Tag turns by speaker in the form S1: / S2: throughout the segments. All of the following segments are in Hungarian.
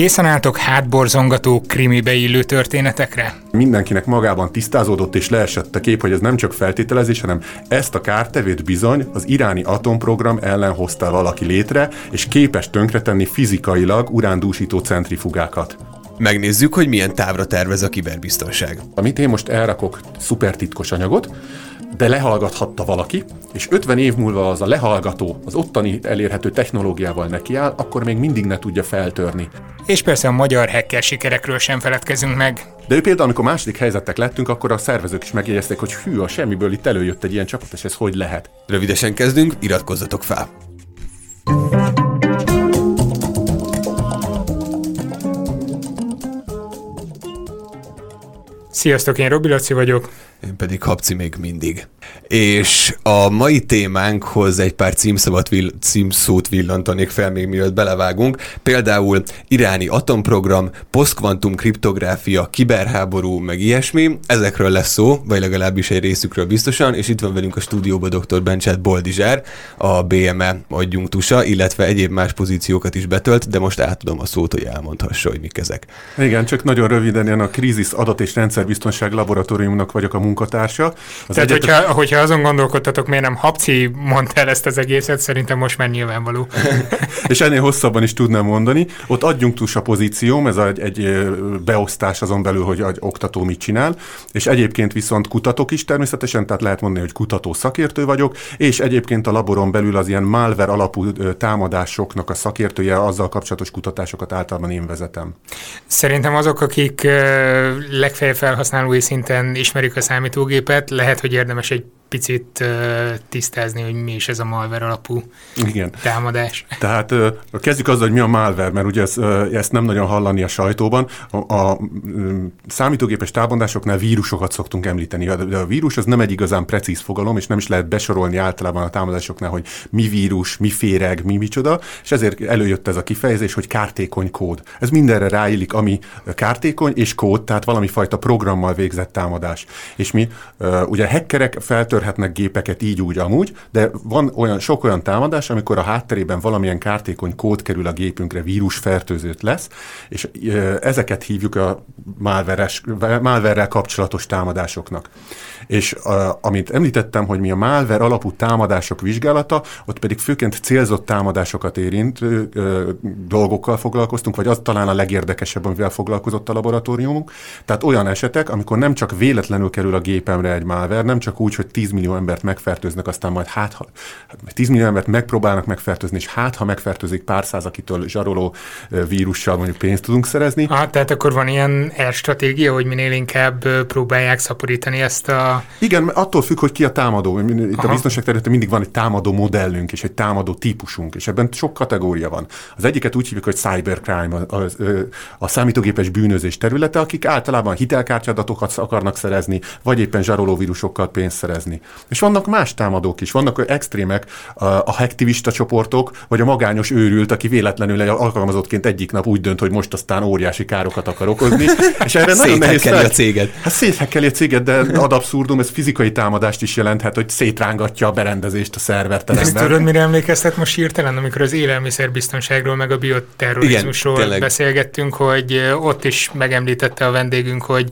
S1: Készen álltok hátborzongató krimibe illő történetekre?
S2: Mindenkinek magában tisztázódott és leesett a kép, hogy ez nem csak feltételezés, hanem ezt a kártevét bizony az iráni atomprogram ellen hozta valaki létre, és képes tönkretenni fizikailag urándúsító centrifugákat.
S3: Megnézzük, hogy milyen távra tervez a kiberbiztonság.
S2: Amit én most elrakok szupertitkos anyagot, de lehallgathatta valaki, és 50 év múlva az a lehallgató az ottani elérhető technológiával nekiáll, akkor még mindig ne tudja feltörni.
S1: És persze a magyar hacker sikerekről sem feledkezünk meg.
S2: De ő például, amikor második helyzetek lettünk, akkor a szervezők is megjegyezték, hogy hű, a semmiből itt előjött egy ilyen csapat, és ez hogy lehet.
S3: Rövidesen kezdünk, iratkozzatok fel!
S1: Sziasztok, én Robi Laci vagyok.
S3: Én pedig Habci még mindig. És a mai témánkhoz egy pár címszavat vill- címszót villantanék fel, még mielőtt belevágunk. Például iráni atomprogram, posztkvantum kriptográfia, kiberháború, meg ilyesmi. Ezekről lesz szó, vagy legalábbis egy részükről biztosan, és itt van velünk a stúdióban dr. Bencsát Boldizsár, a BME adjunktusa, illetve egyéb más pozíciókat is betölt, de most átadom a szót, hogy elmondhassa, hogy mik ezek.
S2: Igen, csak nagyon röviden, én a Krízis Adat és Rendszerbiztonság Laboratóriumnak vagyok a munkatársa.
S1: Az Tehát, egyetem... hogyha, hogyha azon gondolkodtatok, miért nem Habci mondta el ezt az egészet, szerintem most már nyilvánvaló.
S2: és ennél hosszabban is tudnám mondani. Ott adjunktus a pozícióm, ez egy, egy beosztás azon belül, hogy egy oktató mit csinál, és egyébként viszont kutatok is természetesen, tehát lehet mondani, hogy kutató szakértő vagyok, és egyébként a laboron belül az ilyen malware alapú támadásoknak a szakértője, azzal kapcsolatos kutatásokat általában én vezetem.
S1: Szerintem azok, akik legfeljebb felhasználói szinten ismerik a számítógépet, lehet, hogy érdemes egy picit uh, tisztázni, hogy mi is ez a malware alapú Igen. támadás.
S2: Tehát uh, kezdjük azzal, hogy mi a malware, mert ugye ezt, uh, ezt nem nagyon hallani a sajtóban. A, a um, számítógépes támadásoknál vírusokat szoktunk említeni, de a vírus az nem egy igazán precíz fogalom, és nem is lehet besorolni általában a támadásoknál, hogy mi vírus, mi féreg, mi micsoda, és ezért előjött ez a kifejezés, hogy kártékony kód. Ez mindenre ráillik, ami kártékony és kód, tehát valami fajta programmal végzett támadás. És mi uh, ugye hackerek feltör törhetnek gépeket így úgy amúgy, de van olyan sok olyan támadás, amikor a hátterében valamilyen kártékony kód kerül a gépünkre, vírusfertőzőt lesz, és ezeket hívjuk a malware kapcsolatos támadásoknak. És a, amit említettem, hogy mi a malware alapú támadások vizsgálata, ott pedig főként célzott támadásokat érint ö, dolgokkal foglalkoztunk, vagy az talán a legérdekesebb, amivel foglalkozott a laboratóriumunk. Tehát olyan esetek, amikor nem csak véletlenül kerül a gépemre egy malware, nem csak úgy, hogy 10 millió embert megfertőznek, aztán majd hát, ha 10 millió embert megpróbálnak megfertőzni, és hát, ha megfertőzik pár száz, akitől zsaroló vírussal mondjuk pénzt tudunk szerezni.
S1: Ah, tehát akkor van ilyen stratégia, hogy minél inkább próbálják szaporítani ezt a
S2: igen, attól függ, hogy ki a támadó. Itt Aha. a biztonság területén mindig van egy támadó modellünk és egy támadó típusunk, és ebben sok kategória van. Az egyiket úgy hívjuk, hogy cybercrime, a, a, a számítógépes bűnözés területe, akik általában hitelkártyadatokat akarnak szerezni, vagy éppen zsarolóvírusokkal pénzt szerezni. És vannak más támadók is, vannak extrémek, a, a hektivista csoportok, vagy a magányos őrült, aki véletlenül egy alkalmazottként egyik nap úgy dönt, hogy most aztán óriási károkat akar okozni.
S3: És erre nagyon nehéz a céget.
S2: Hát széthekkeli a céget, de ad abszurd abszurdum, ez fizikai támadást is jelenthet, hogy szétrángatja a berendezést a szerverteremben.
S1: Ezt tudod, mire emlékeztet most hirtelen, amikor az élelmiszerbiztonságról meg a bioterrorizmusról Igen, beszélgettünk, hogy ott is megemlítette a vendégünk, hogy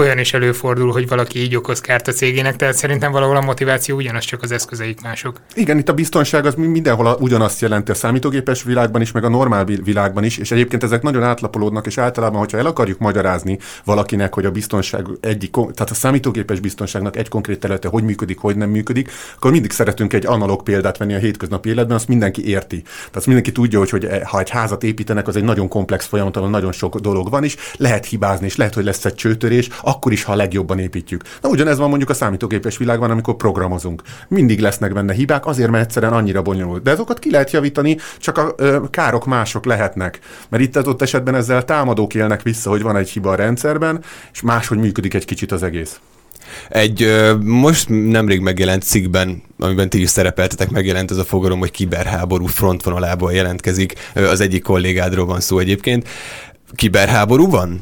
S1: olyan is előfordul, hogy valaki így okoz kárt a cégének, tehát szerintem valahol a motiváció ugyanaz, csak az eszközeik mások.
S2: Igen, itt a biztonság az mindenhol ugyanazt jelenti a számítógépes világban is, meg a normál világban is, és egyébként ezek nagyon átlapolódnak, és általában, hogyha el akarjuk magyarázni valakinek, hogy a biztonság egyik, tehát a számítógépes biztonságnak egy konkrét területe hogy működik, hogy nem működik, akkor mindig szeretünk egy analóg példát venni a hétköznapi életben, azt mindenki érti. Tehát mindenki tudja, hogy, hogy ha egy házat építenek, az egy nagyon komplex folyamat, ahol nagyon sok dolog van, és lehet hibázni, és lehet, hogy lesz egy csőtörés, akkor is, ha a legjobban építjük. Na ugyanez van mondjuk a számítógépes világban, amikor programozunk. Mindig lesznek benne hibák, azért, mert egyszerűen annyira bonyolult. De azokat ki lehet javítani, csak a ö, károk mások lehetnek. Mert itt ott esetben ezzel támadók élnek vissza, hogy van egy hiba a rendszerben, és máshogy működik egy kicsit az egész.
S3: Egy ö, most nemrég megjelent cikkben, amiben ti is szerepeltetek, megjelent ez a fogalom, hogy kiberháború frontvonalából jelentkezik. Az egyik kollégádról van szó egyébként. Kiberháború van?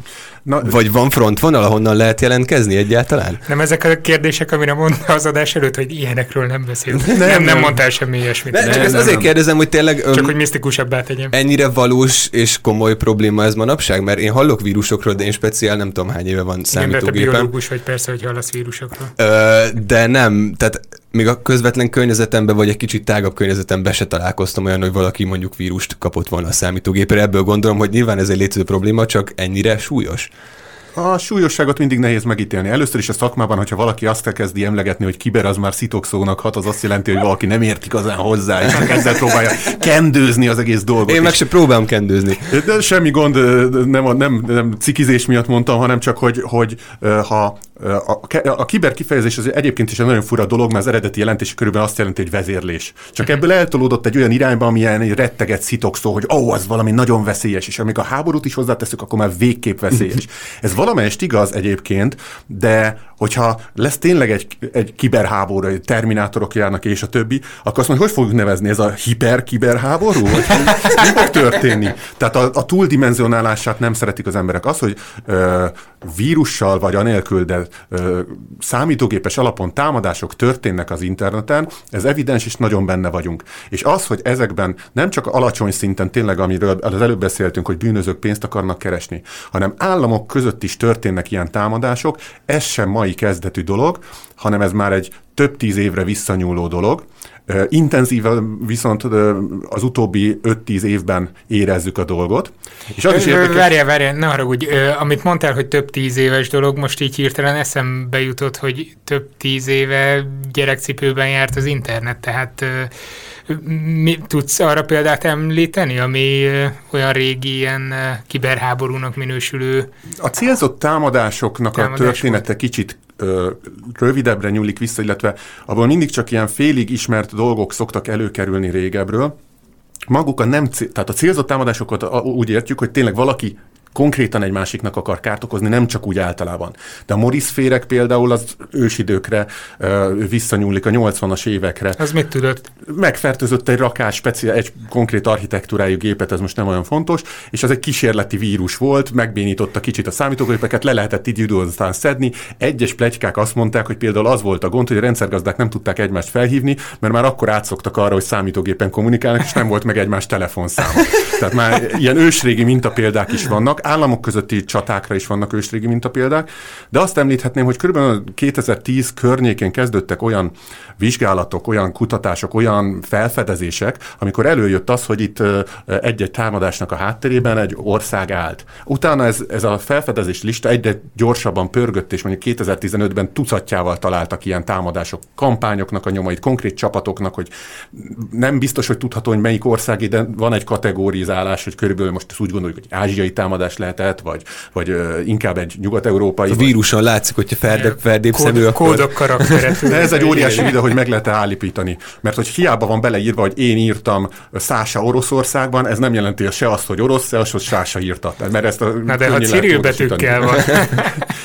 S3: Na, Vagy van frontvonal, ahonnan lehet jelentkezni egyáltalán?
S1: Nem ezek a kérdések, amire mondta az adás előtt, hogy ilyenekről nem beszélünk. Nem, nem, nem mondtál semmi ilyesmit.
S3: Ne, csak nem, ezt azért nem. kérdezem, hogy tényleg...
S1: Csak hogy misztikusabbá tegyem.
S3: Ennyire valós és komoly probléma ez manapság? Mert én hallok vírusokról, de én speciál nem tudom hány éve van számítógépem. Igen,
S1: te biológus vagy persze, hogy hallasz vírusokról.
S3: Ö, de nem, tehát még a közvetlen környezetemben, vagy egy kicsit tágabb környezetemben se találkoztam olyan, hogy valaki mondjuk vírust kapott volna a számítógépre. Ebből gondolom, hogy nyilván ez egy létező probléma, csak ennyire súlyos.
S2: A súlyosságot mindig nehéz megítélni. Először is a szakmában, hogyha valaki azt kezdi emlegetni, hogy kiber az már szitokszónak hat, az azt jelenti, hogy valaki nem ért igazán hozzá, és ezzel próbálja kendőzni az egész dolgot.
S3: Én meg se próbálom kendőzni.
S2: De semmi gond, nem, nem, nem cikizés miatt mondtam, hanem csak, hogy, hogy ha a, a kiber kifejezés az egyébként is egy nagyon fura dolog, mert az eredeti jelentés körülbelül azt jelenti, hogy vezérlés. Csak ebből eltolódott egy olyan irányba, amilyen egy retteget szó, hogy ó, oh, az valami nagyon veszélyes, és amíg a háborút is hozzáteszük, akkor már végképp veszélyes. Ez valamelyest igaz egyébként, de hogyha lesz tényleg egy, egy kiberháború, egy terminátorok járnak és a többi, akkor azt mondja, hogy fogjuk nevezni, ez a hiper-kiberháború? Vagy mi fog történni? Tehát a, a túldimenzionálását nem szeretik az emberek. Az, hogy ö, vírussal vagy anélkül, de ö, számítógépes alapon támadások történnek az interneten, ez evidens, és nagyon benne vagyunk. És az, hogy ezekben nem csak alacsony szinten tényleg, amiről az előbb beszéltünk, hogy bűnözők pénzt akarnak keresni, hanem államok között is történnek ilyen támadások, ez sem mai kezdetű dolog, hanem ez már egy több tíz évre visszanyúló dolog. Intenzíven viszont az utóbbi 5-10 évben érezzük a dolgot.
S1: És az is érdekes... Várjál, várjál, ne haragudj. Amit mondtál, hogy több tíz éves dolog, most így hirtelen eszembe jutott, hogy több tíz éve gyerekcipőben járt az internet, tehát mi, tudsz arra példát említeni, ami olyan régi ilyen kiberháborúnak minősülő...
S2: A célzott támadásoknak támadás a története volt. kicsit ö, rövidebbre nyúlik vissza, illetve abból mindig csak ilyen félig ismert dolgok szoktak előkerülni régebről. Maguk a nem, tehát a célzott támadásokat úgy értjük, hogy tényleg valaki konkrétan egy másiknak akar kárt okozni, nem csak úgy általában. De a Morris férek például az ősidőkre visszanyúlik, a 80-as évekre.
S1: Ez mit tudott?
S2: Megfertőzött egy rakás, speciál, egy konkrét architektúrájú gépet, ez most nem olyan fontos, és az egy kísérleti vírus volt, megbénította kicsit a számítógépeket, le lehetett így időzatán szedni. Egyes plegykák azt mondták, hogy például az volt a gond, hogy a rendszergazdák nem tudták egymást felhívni, mert már akkor átszoktak arra, hogy számítógépen kommunikálnak, és nem volt meg egymás telefonszáma. Tehát már ilyen ősrégi mintapéldák is vannak, államok közötti csatákra is vannak ősrégi mintapéldák, de azt említhetném, hogy kb. 2010 környékén kezdődtek olyan vizsgálatok, olyan kutatások, olyan felfedezések, amikor előjött az, hogy itt egy-egy támadásnak a hátterében egy ország állt. Utána ez, ez a felfedezés lista egyre gyorsabban pörgött, és mondjuk 2015-ben tucatjával találtak ilyen támadások, kampányoknak a nyomait, konkrét csapatoknak, hogy nem biztos, hogy tudható, hogy melyik ország, de van egy kategorizálás, hogy körülbelül most úgy gondoljuk, hogy ázsiai támadás lehetett, vagy, vagy inkább egy nyugat-európai.
S3: A víruson vagy... látszik, hogyha ferdebb, ferdébb Kód, szemű,
S1: akkor... Kódok karakteret.
S2: De ez egy óriási videó, hogy meg lehet állapítani. Mert hogy hiába van beleírva, hogy én írtam Szása Oroszországban, ez nem jelenti se azt, hogy orosz, se azt, hogy Sása írta. Mert ezt a
S1: Na de ha Cyril betűkkel van.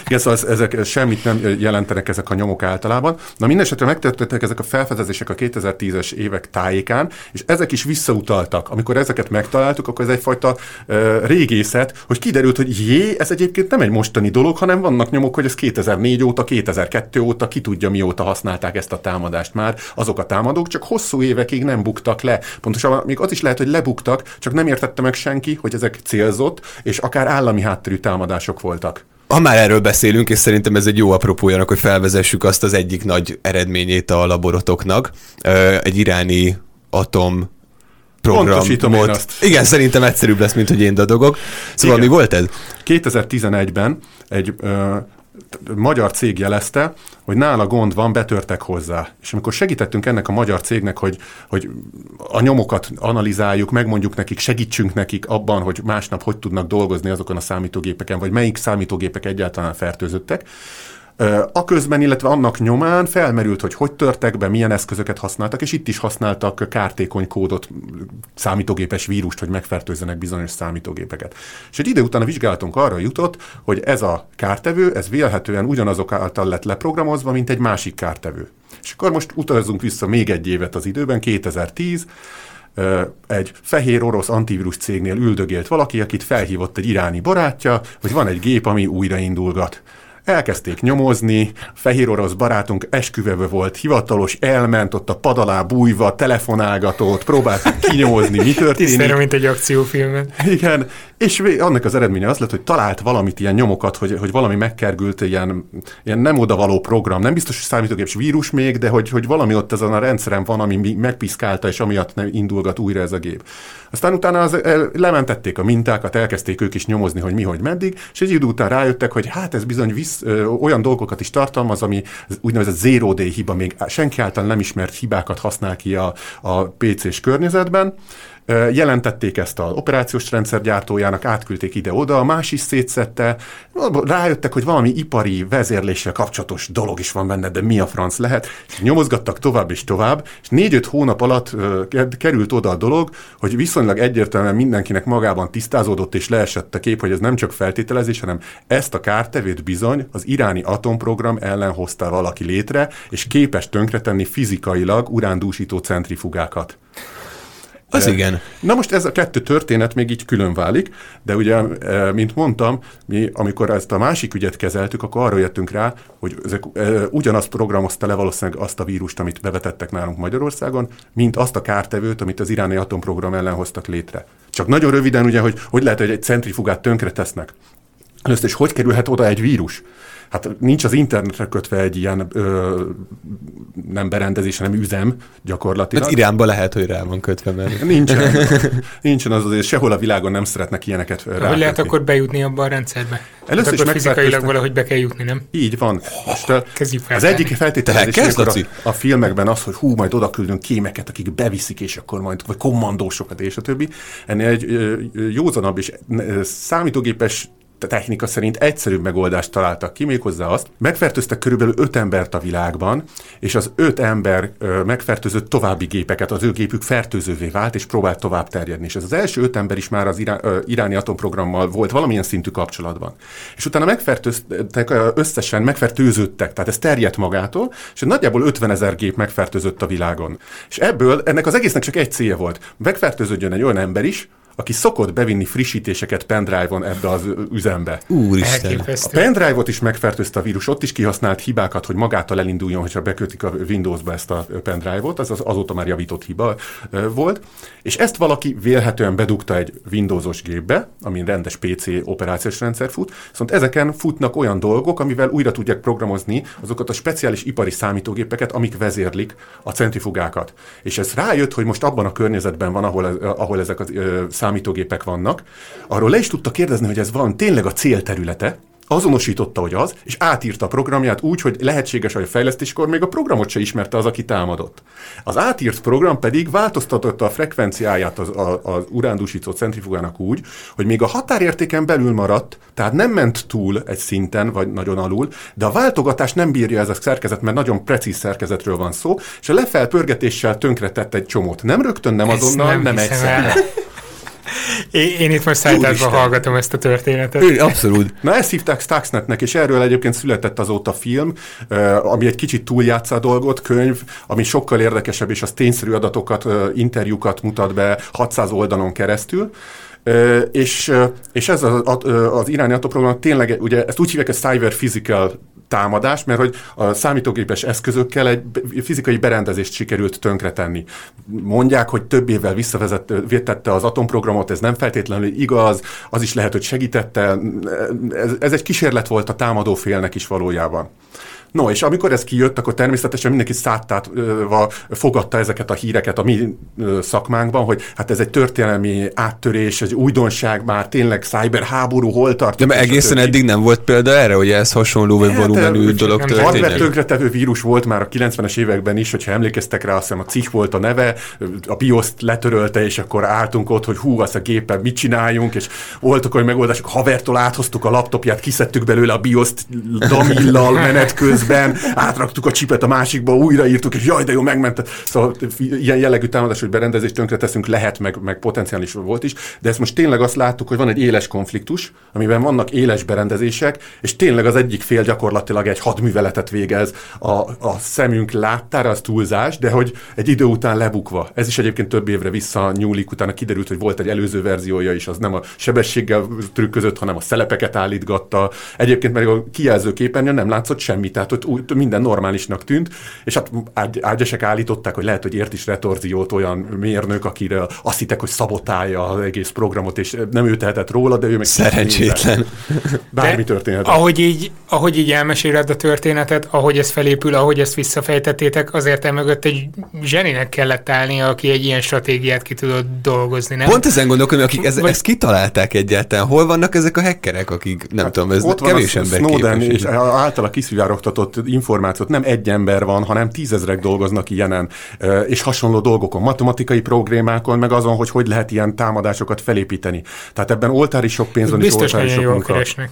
S2: Igen, szóval ezek semmit nem jelentenek ezek a nyomok általában. Na mindesetre megtörténtek ezek a felfedezések a 2010-es évek tájékán, és ezek is visszautaltak. Amikor ezeket megtaláltuk, akkor ez egyfajta uh, régészet, hogy kiderült, hogy jé, ez egyébként nem egy mostani dolog, hanem vannak nyomok, hogy ez 2004 óta, 2002 óta, ki tudja mióta használták ezt a támadást már. Azok a támadók csak hosszú évekig nem buktak le. Pontosan még az is lehet, hogy lebuktak, csak nem értette meg senki, hogy ezek célzott, és akár állami hátterű támadások voltak.
S3: Ha már erről beszélünk, és szerintem ez egy jó apropójának, hogy felvezessük azt az egyik nagy eredményét a laborotoknak, egy iráni atom programot. azt. Igen, szerintem egyszerűbb lesz, mint hogy én dadogok. Szóval Igen. mi volt ez?
S2: 2011-ben egy ö, magyar cég jelezte, hogy nála gond van, betörtek hozzá. És amikor segítettünk ennek a magyar cégnek, hogy, hogy a nyomokat analizáljuk, megmondjuk nekik, segítsünk nekik abban, hogy másnap hogy tudnak dolgozni azokon a számítógépeken, vagy melyik számítógépek egyáltalán fertőzöttek, a közben, illetve annak nyomán felmerült, hogy hogy törtek be, milyen eszközöket használtak, és itt is használtak kártékony kódot, számítógépes vírust, hogy megfertőzzenek bizonyos számítógépeket. És egy ide után a vizsgálatunk arra jutott, hogy ez a kártevő, ez vélhetően ugyanazok által lett leprogramozva, mint egy másik kártevő. És akkor most utazzunk vissza még egy évet az időben, 2010, egy fehér orosz antivírus cégnél üldögélt valaki, akit felhívott egy iráni barátja, hogy van egy gép, ami újraindulgat. Elkezdték nyomozni, fehér orosz barátunk esküveve volt, hivatalos, elment ott a pad alá bújva, telefonálgatott, próbált kinyomozni, mi történik.
S1: Tisztelő, mint egy akciófilmen.
S2: Igen, és annak az eredménye az lett, hogy talált valamit, ilyen nyomokat, hogy, hogy valami megkergült, ilyen, ilyen nem odavaló program. Nem biztos, hogy számítógépes vírus még, de hogy, hogy valami ott ezen a rendszeren van, ami megpiszkálta, és amiatt nem indulgat újra ez a gép. Aztán utána az, lementették a mintákat, elkezdték ők is nyomozni, hogy mi, hogy meddig, és egy idő után rájöttek, hogy hát ez bizony visz, olyan dolgokat is tartalmaz, ami úgynevezett zero day hiba, még senki által nem ismert hibákat használ ki a, a PC-s környezetben, Jelentették ezt az operációs rendszer gyártójának, átküldték ide-oda, a más is szétszette, rájöttek, hogy valami ipari vezérléssel kapcsolatos dolog is van benne, de mi a franc lehet, és nyomozgattak tovább és tovább, és négy-öt hónap alatt került oda a dolog, hogy viszonylag egyértelműen mindenkinek magában tisztázódott és leesett a kép, hogy ez nem csak feltételezés, hanem ezt a kártevét bizony az iráni atomprogram ellen hozta valaki létre, és képes tönkretenni fizikailag urándúsító centrifugákat.
S3: Az igen.
S2: Na most ez a kettő történet még így külön válik, de ugye, mint mondtam, mi amikor ezt a másik ügyet kezeltük, akkor arra jöttünk rá, hogy ezek ugyanazt programozta le valószínűleg azt a vírust, amit bevetettek nálunk Magyarországon, mint azt a kártevőt, amit az iráni atomprogram ellen hoztak létre. Csak nagyon röviden ugye, hogy hogy lehet, hogy egy centrifugát tönkre tesznek. Először is, hogy kerülhet oda egy vírus? Hát nincs az internetre kötve egy ilyen ö, nem berendezés, hanem üzem gyakorlatilag.
S3: Hát Iránban lehet, hogy rá van kötve, mert...
S2: Nincsen. nincsen az azért, sehol a világon nem szeretnek ilyeneket rá.
S1: Hogy lehet akkor bejutni abba a rendszerbe? Először hát is akkor fizikailag valahogy be kell jutni, nem?
S2: Így van. Most, fel. Az egyik feltételezés, a, a filmekben az, hogy hú, majd oda küldünk kémeket, akik beviszik, és akkor majd, vagy kommandósokat, és a többi. Ennél egy józanabb és számítógépes technika szerint egyszerűbb megoldást találtak ki, méghozzá azt, megfertőztek körülbelül öt embert a világban, és az öt ember ö, megfertőzött további gépeket, az ő gépük fertőzővé vált, és próbált tovább terjedni. És ez az első öt ember is már az irá, iráni atomprogrammal volt valamilyen szintű kapcsolatban. És utána megfertőztek, ö, összesen megfertőződtek, tehát ez terjedt magától, és nagyjából 50 ezer gép megfertőzött a világon. És ebből ennek az egésznek csak egy célja volt. Megfertőződjön egy olyan ember is, aki szokott bevinni frissítéseket pendrive-on ebbe az üzembe.
S3: Úristen.
S2: A pendrive-ot is megfertőzte a vírus, ott is kihasznált hibákat, hogy magától elinduljon, hogyha bekötik a Windows-ba ezt a pendrive-ot, az, az azóta már javított hiba volt, és ezt valaki vélhetően bedugta egy Windows-os gépbe, amin rendes PC operációs rendszer fut, viszont ezeken futnak olyan dolgok, amivel újra tudják programozni azokat a speciális ipari számítógépeket, amik vezérlik a centrifugákat. És ez rájött, hogy most abban a környezetben van, ahol, ahol ezek a számítógépek vannak, arról le is tudta kérdezni, hogy ez van tényleg a célterülete, azonosította, hogy az, és átírta a programját úgy, hogy lehetséges, hogy a fejlesztéskor még a programot se ismerte az, aki támadott. Az átírt program pedig változtatotta a frekvenciáját az, az urándúsító centrifugának úgy, hogy még a határértéken belül maradt, tehát nem ment túl egy szinten, vagy nagyon alul, de a váltogatás nem bírja ez a szerkezet, mert nagyon precíz szerkezetről van szó, és a lefelpörgetéssel tönkretett egy csomót. Nem rögtön, nem azonnal, nem, nem egyszer.
S1: Én, én itt most szállításban hallgatom ezt a történetet.
S3: Ő, abszolút.
S2: Na ezt hívták Stuxnetnek, és erről egyébként született azóta film, ami egy kicsit túljátsza a dolgot, könyv, ami sokkal érdekesebb, és az tényszerű adatokat, interjúkat mutat be 600 oldalon keresztül. És, és ez az, az, iráni atomprogram tényleg, ugye ezt úgy hívják, hogy cyber physical támadás, mert hogy a számítógépes eszközökkel egy fizikai berendezést sikerült tönkretenni. Mondják, hogy több évvel visszavezette az atomprogramot, ez nem feltétlenül igaz, az is lehet, hogy segítette. Ez, ez egy kísérlet volt a támadó félnek is valójában. No, és amikor ez kijött, akkor természetesen mindenki száttátva fogadta ezeket a híreket a mi szakmánkban, hogy hát ez egy történelmi áttörés, egy újdonság, már tényleg cyberháború hol tart.
S3: De mert egészen eddig nem volt példa erre, hogy ez hasonló vagy hát, volumenű dolog történik. Hardware
S2: tönkretevő vírus volt már a 90-es években is, hogyha emlékeztek rá, azt hiszem a CIH volt a neve, a BIOS-t letörölte, és akkor álltunk ott, hogy hú, az a gépen mit csináljunk, és voltak olyan megoldások, havertól áthoztuk a laptopját, kiszedtük belőle a BIOS-t damillal menet közben, közben, átraktuk a csipet a másikba, újraírtuk, és jaj, de jó, megment. Szóval ilyen jellegű támadás, hogy berendezést tönkre teszünk, lehet, meg, meg potenciális volt is, de ezt most tényleg azt láttuk, hogy van egy éles konfliktus, amiben vannak éles berendezések, és tényleg az egyik fél gyakorlatilag egy hadműveletet végez a, a szemünk láttára, az túlzás, de hogy egy idő után lebukva. Ez is egyébként több évre vissza nyúlik, utána kiderült, hogy volt egy előző verziója is, az nem a sebességgel trükközött, hanem a szelepeket állítgatta. Egyébként meg a kijelző képernyőn nem látszott semmit, tehát ott minden normálisnak tűnt, és hát ágy, ágyesek állították, hogy lehet, hogy ért is retorziót olyan mérnök, akire azt hittek, hogy szabotálja az egész programot, és nem ő tehetett róla, de ő meg
S3: Szerencsétlen.
S2: Bármi történhet.
S1: Ahogy így, ahogy így elmeséled a történetet, ahogy ez felépül, ahogy ezt visszafejtettétek, azért mögött egy zseninek kellett állni, aki egy ilyen stratégiát ki tudott dolgozni, nem?
S3: Pont ezen gondolkodom, akik ez, Vagy... ezt kitalálták egyáltalán. Hol vannak ezek a hackerek, akik nem hát, tudom, ez ott kevés ember
S2: Snowden képes, és általa kiszivárogtatott információt nem egy ember van, hanem tízezrek dolgoznak ilyenen, és hasonló dolgokon, matematikai problémákon, meg azon, hogy hogy lehet ilyen támadásokat felépíteni. Tehát ebben oltári sok pénz van,
S1: és oltári sok munka. Keresnek.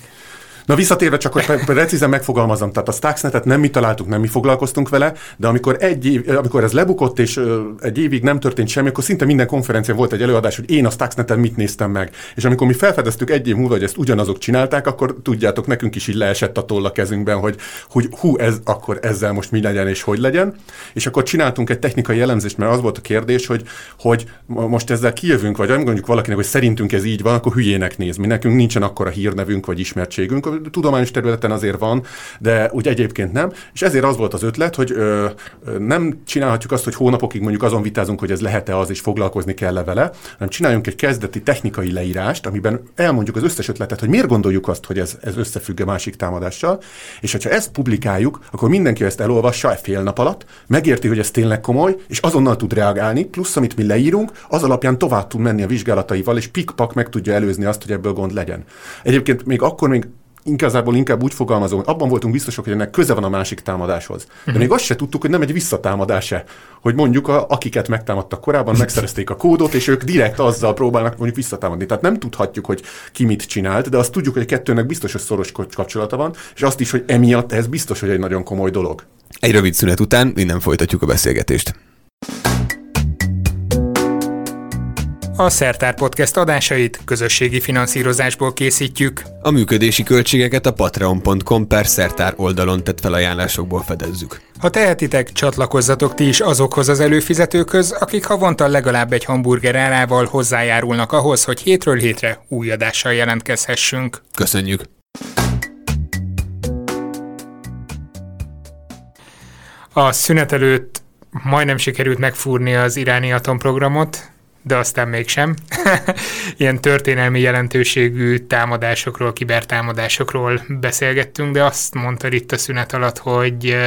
S2: Na visszatérve csak, hogy precízen megfogalmazom, tehát a Stuxnetet nem mi találtuk, nem mi foglalkoztunk vele, de amikor, egy év, amikor ez lebukott, és egy évig nem történt semmi, akkor szinte minden konferencián volt egy előadás, hogy én a Stuxneten mit néztem meg. És amikor mi felfedeztük egy év múlva, hogy ezt ugyanazok csinálták, akkor tudjátok, nekünk is így leesett a toll a kezünkben, hogy, hogy hú, ez, akkor ezzel most mi legyen és hogy legyen. És akkor csináltunk egy technikai elemzést, mert az volt a kérdés, hogy, hogy most ezzel kijövünk, vagy mondjuk valakinek, hogy szerintünk ez így van, akkor hülyének néz. Mi nekünk nincsen akkora hírnevünk vagy ismertségünk, tudományos területen azért van, de úgy egyébként nem. És ezért az volt az ötlet, hogy ö, nem csinálhatjuk azt, hogy hónapokig mondjuk azon vitázunk, hogy ez lehet-e az, és foglalkozni kell-e vele, hanem csináljunk egy kezdeti technikai leírást, amiben elmondjuk az összes ötletet, hogy miért gondoljuk azt, hogy ez, ez összefügg a másik támadással, és ha ezt publikáljuk, akkor mindenki ezt elolvassa egy fél nap alatt, megérti, hogy ez tényleg komoly, és azonnal tud reagálni, plusz amit mi leírunk, az alapján tovább tud menni a vizsgálataival, és pikpak meg tudja előzni azt, hogy ebből gond legyen. Egyébként még akkor még igazából inkább úgy fogalmazom, abban voltunk biztosak, hogy ennek köze van a másik támadáshoz. De uh-huh. még azt se tudtuk, hogy nem egy visszatámadás-e. Hogy mondjuk, a, akiket megtámadtak korábban, megszerezték a kódot, és ők direkt azzal próbálnak mondjuk visszatámadni. Tehát nem tudhatjuk, hogy ki mit csinált, de azt tudjuk, hogy a kettőnek biztos, hogy szoros kapcsolata van, és azt is, hogy emiatt ez biztos, hogy egy nagyon komoly dolog.
S3: Egy rövid szünet után innen folytatjuk a beszélgetést.
S1: A Szertár Podcast adásait közösségi finanszírozásból készítjük.
S3: A működési költségeket a patreon.com per szertár oldalon tett felajánlásokból fedezzük.
S1: Ha tehetitek, csatlakozzatok ti is azokhoz az előfizetőkhöz, akik havonta legalább egy hamburger árával hozzájárulnak ahhoz, hogy hétről hétre új adással jelentkezhessünk.
S3: Köszönjük!
S1: A szünet előtt majdnem sikerült megfúrni az iráni atomprogramot, de aztán mégsem. Ilyen történelmi jelentőségű támadásokról, kibertámadásokról beszélgettünk, de azt mondtad itt a szünet alatt, hogy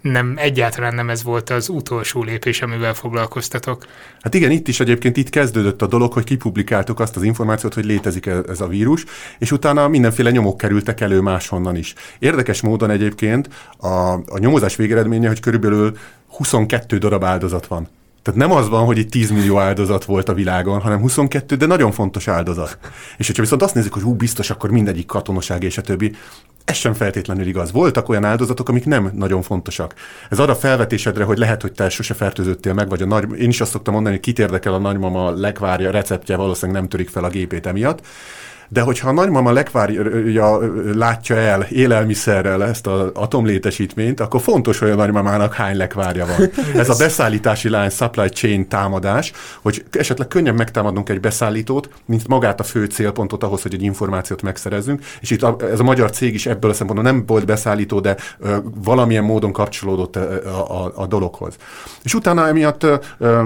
S1: nem, egyáltalán nem ez volt az utolsó lépés, amivel foglalkoztatok.
S2: Hát igen, itt is egyébként itt kezdődött a dolog, hogy kipublikáltuk azt az információt, hogy létezik e- ez a vírus, és utána mindenféle nyomok kerültek elő máshonnan is. Érdekes módon egyébként a, a nyomozás végeredménye, hogy körülbelül 22 darab áldozat van. Tehát nem az van, hogy itt 10 millió áldozat volt a világon, hanem 22, de nagyon fontos áldozat. És hogyha viszont azt nézzük, hogy hú, biztos, akkor mindegyik katonaság és a többi, ez sem feltétlenül igaz. Voltak olyan áldozatok, amik nem nagyon fontosak. Ez arra felvetésedre, hogy lehet, hogy te sose fertőzöttél meg, vagy a nagy, én is azt szoktam mondani, hogy kit érdekel a nagymama legvárja, receptje, valószínűleg nem törik fel a gépét emiatt de hogyha a nagymama lekvárja látja el élelmiszerrel ezt az atomlétesítményt, akkor fontos, hogy a nagymamának hány lekvárja van. Ez a beszállítási lány supply chain támadás, hogy esetleg könnyebb megtámadnunk egy beszállítót, mint magát a fő célpontot ahhoz, hogy egy információt megszerezzünk. És itt a, ez a magyar cég is ebből a szempontból nem volt beszállító, de ö, valamilyen módon kapcsolódott a, a, a dologhoz. És utána emiatt ö,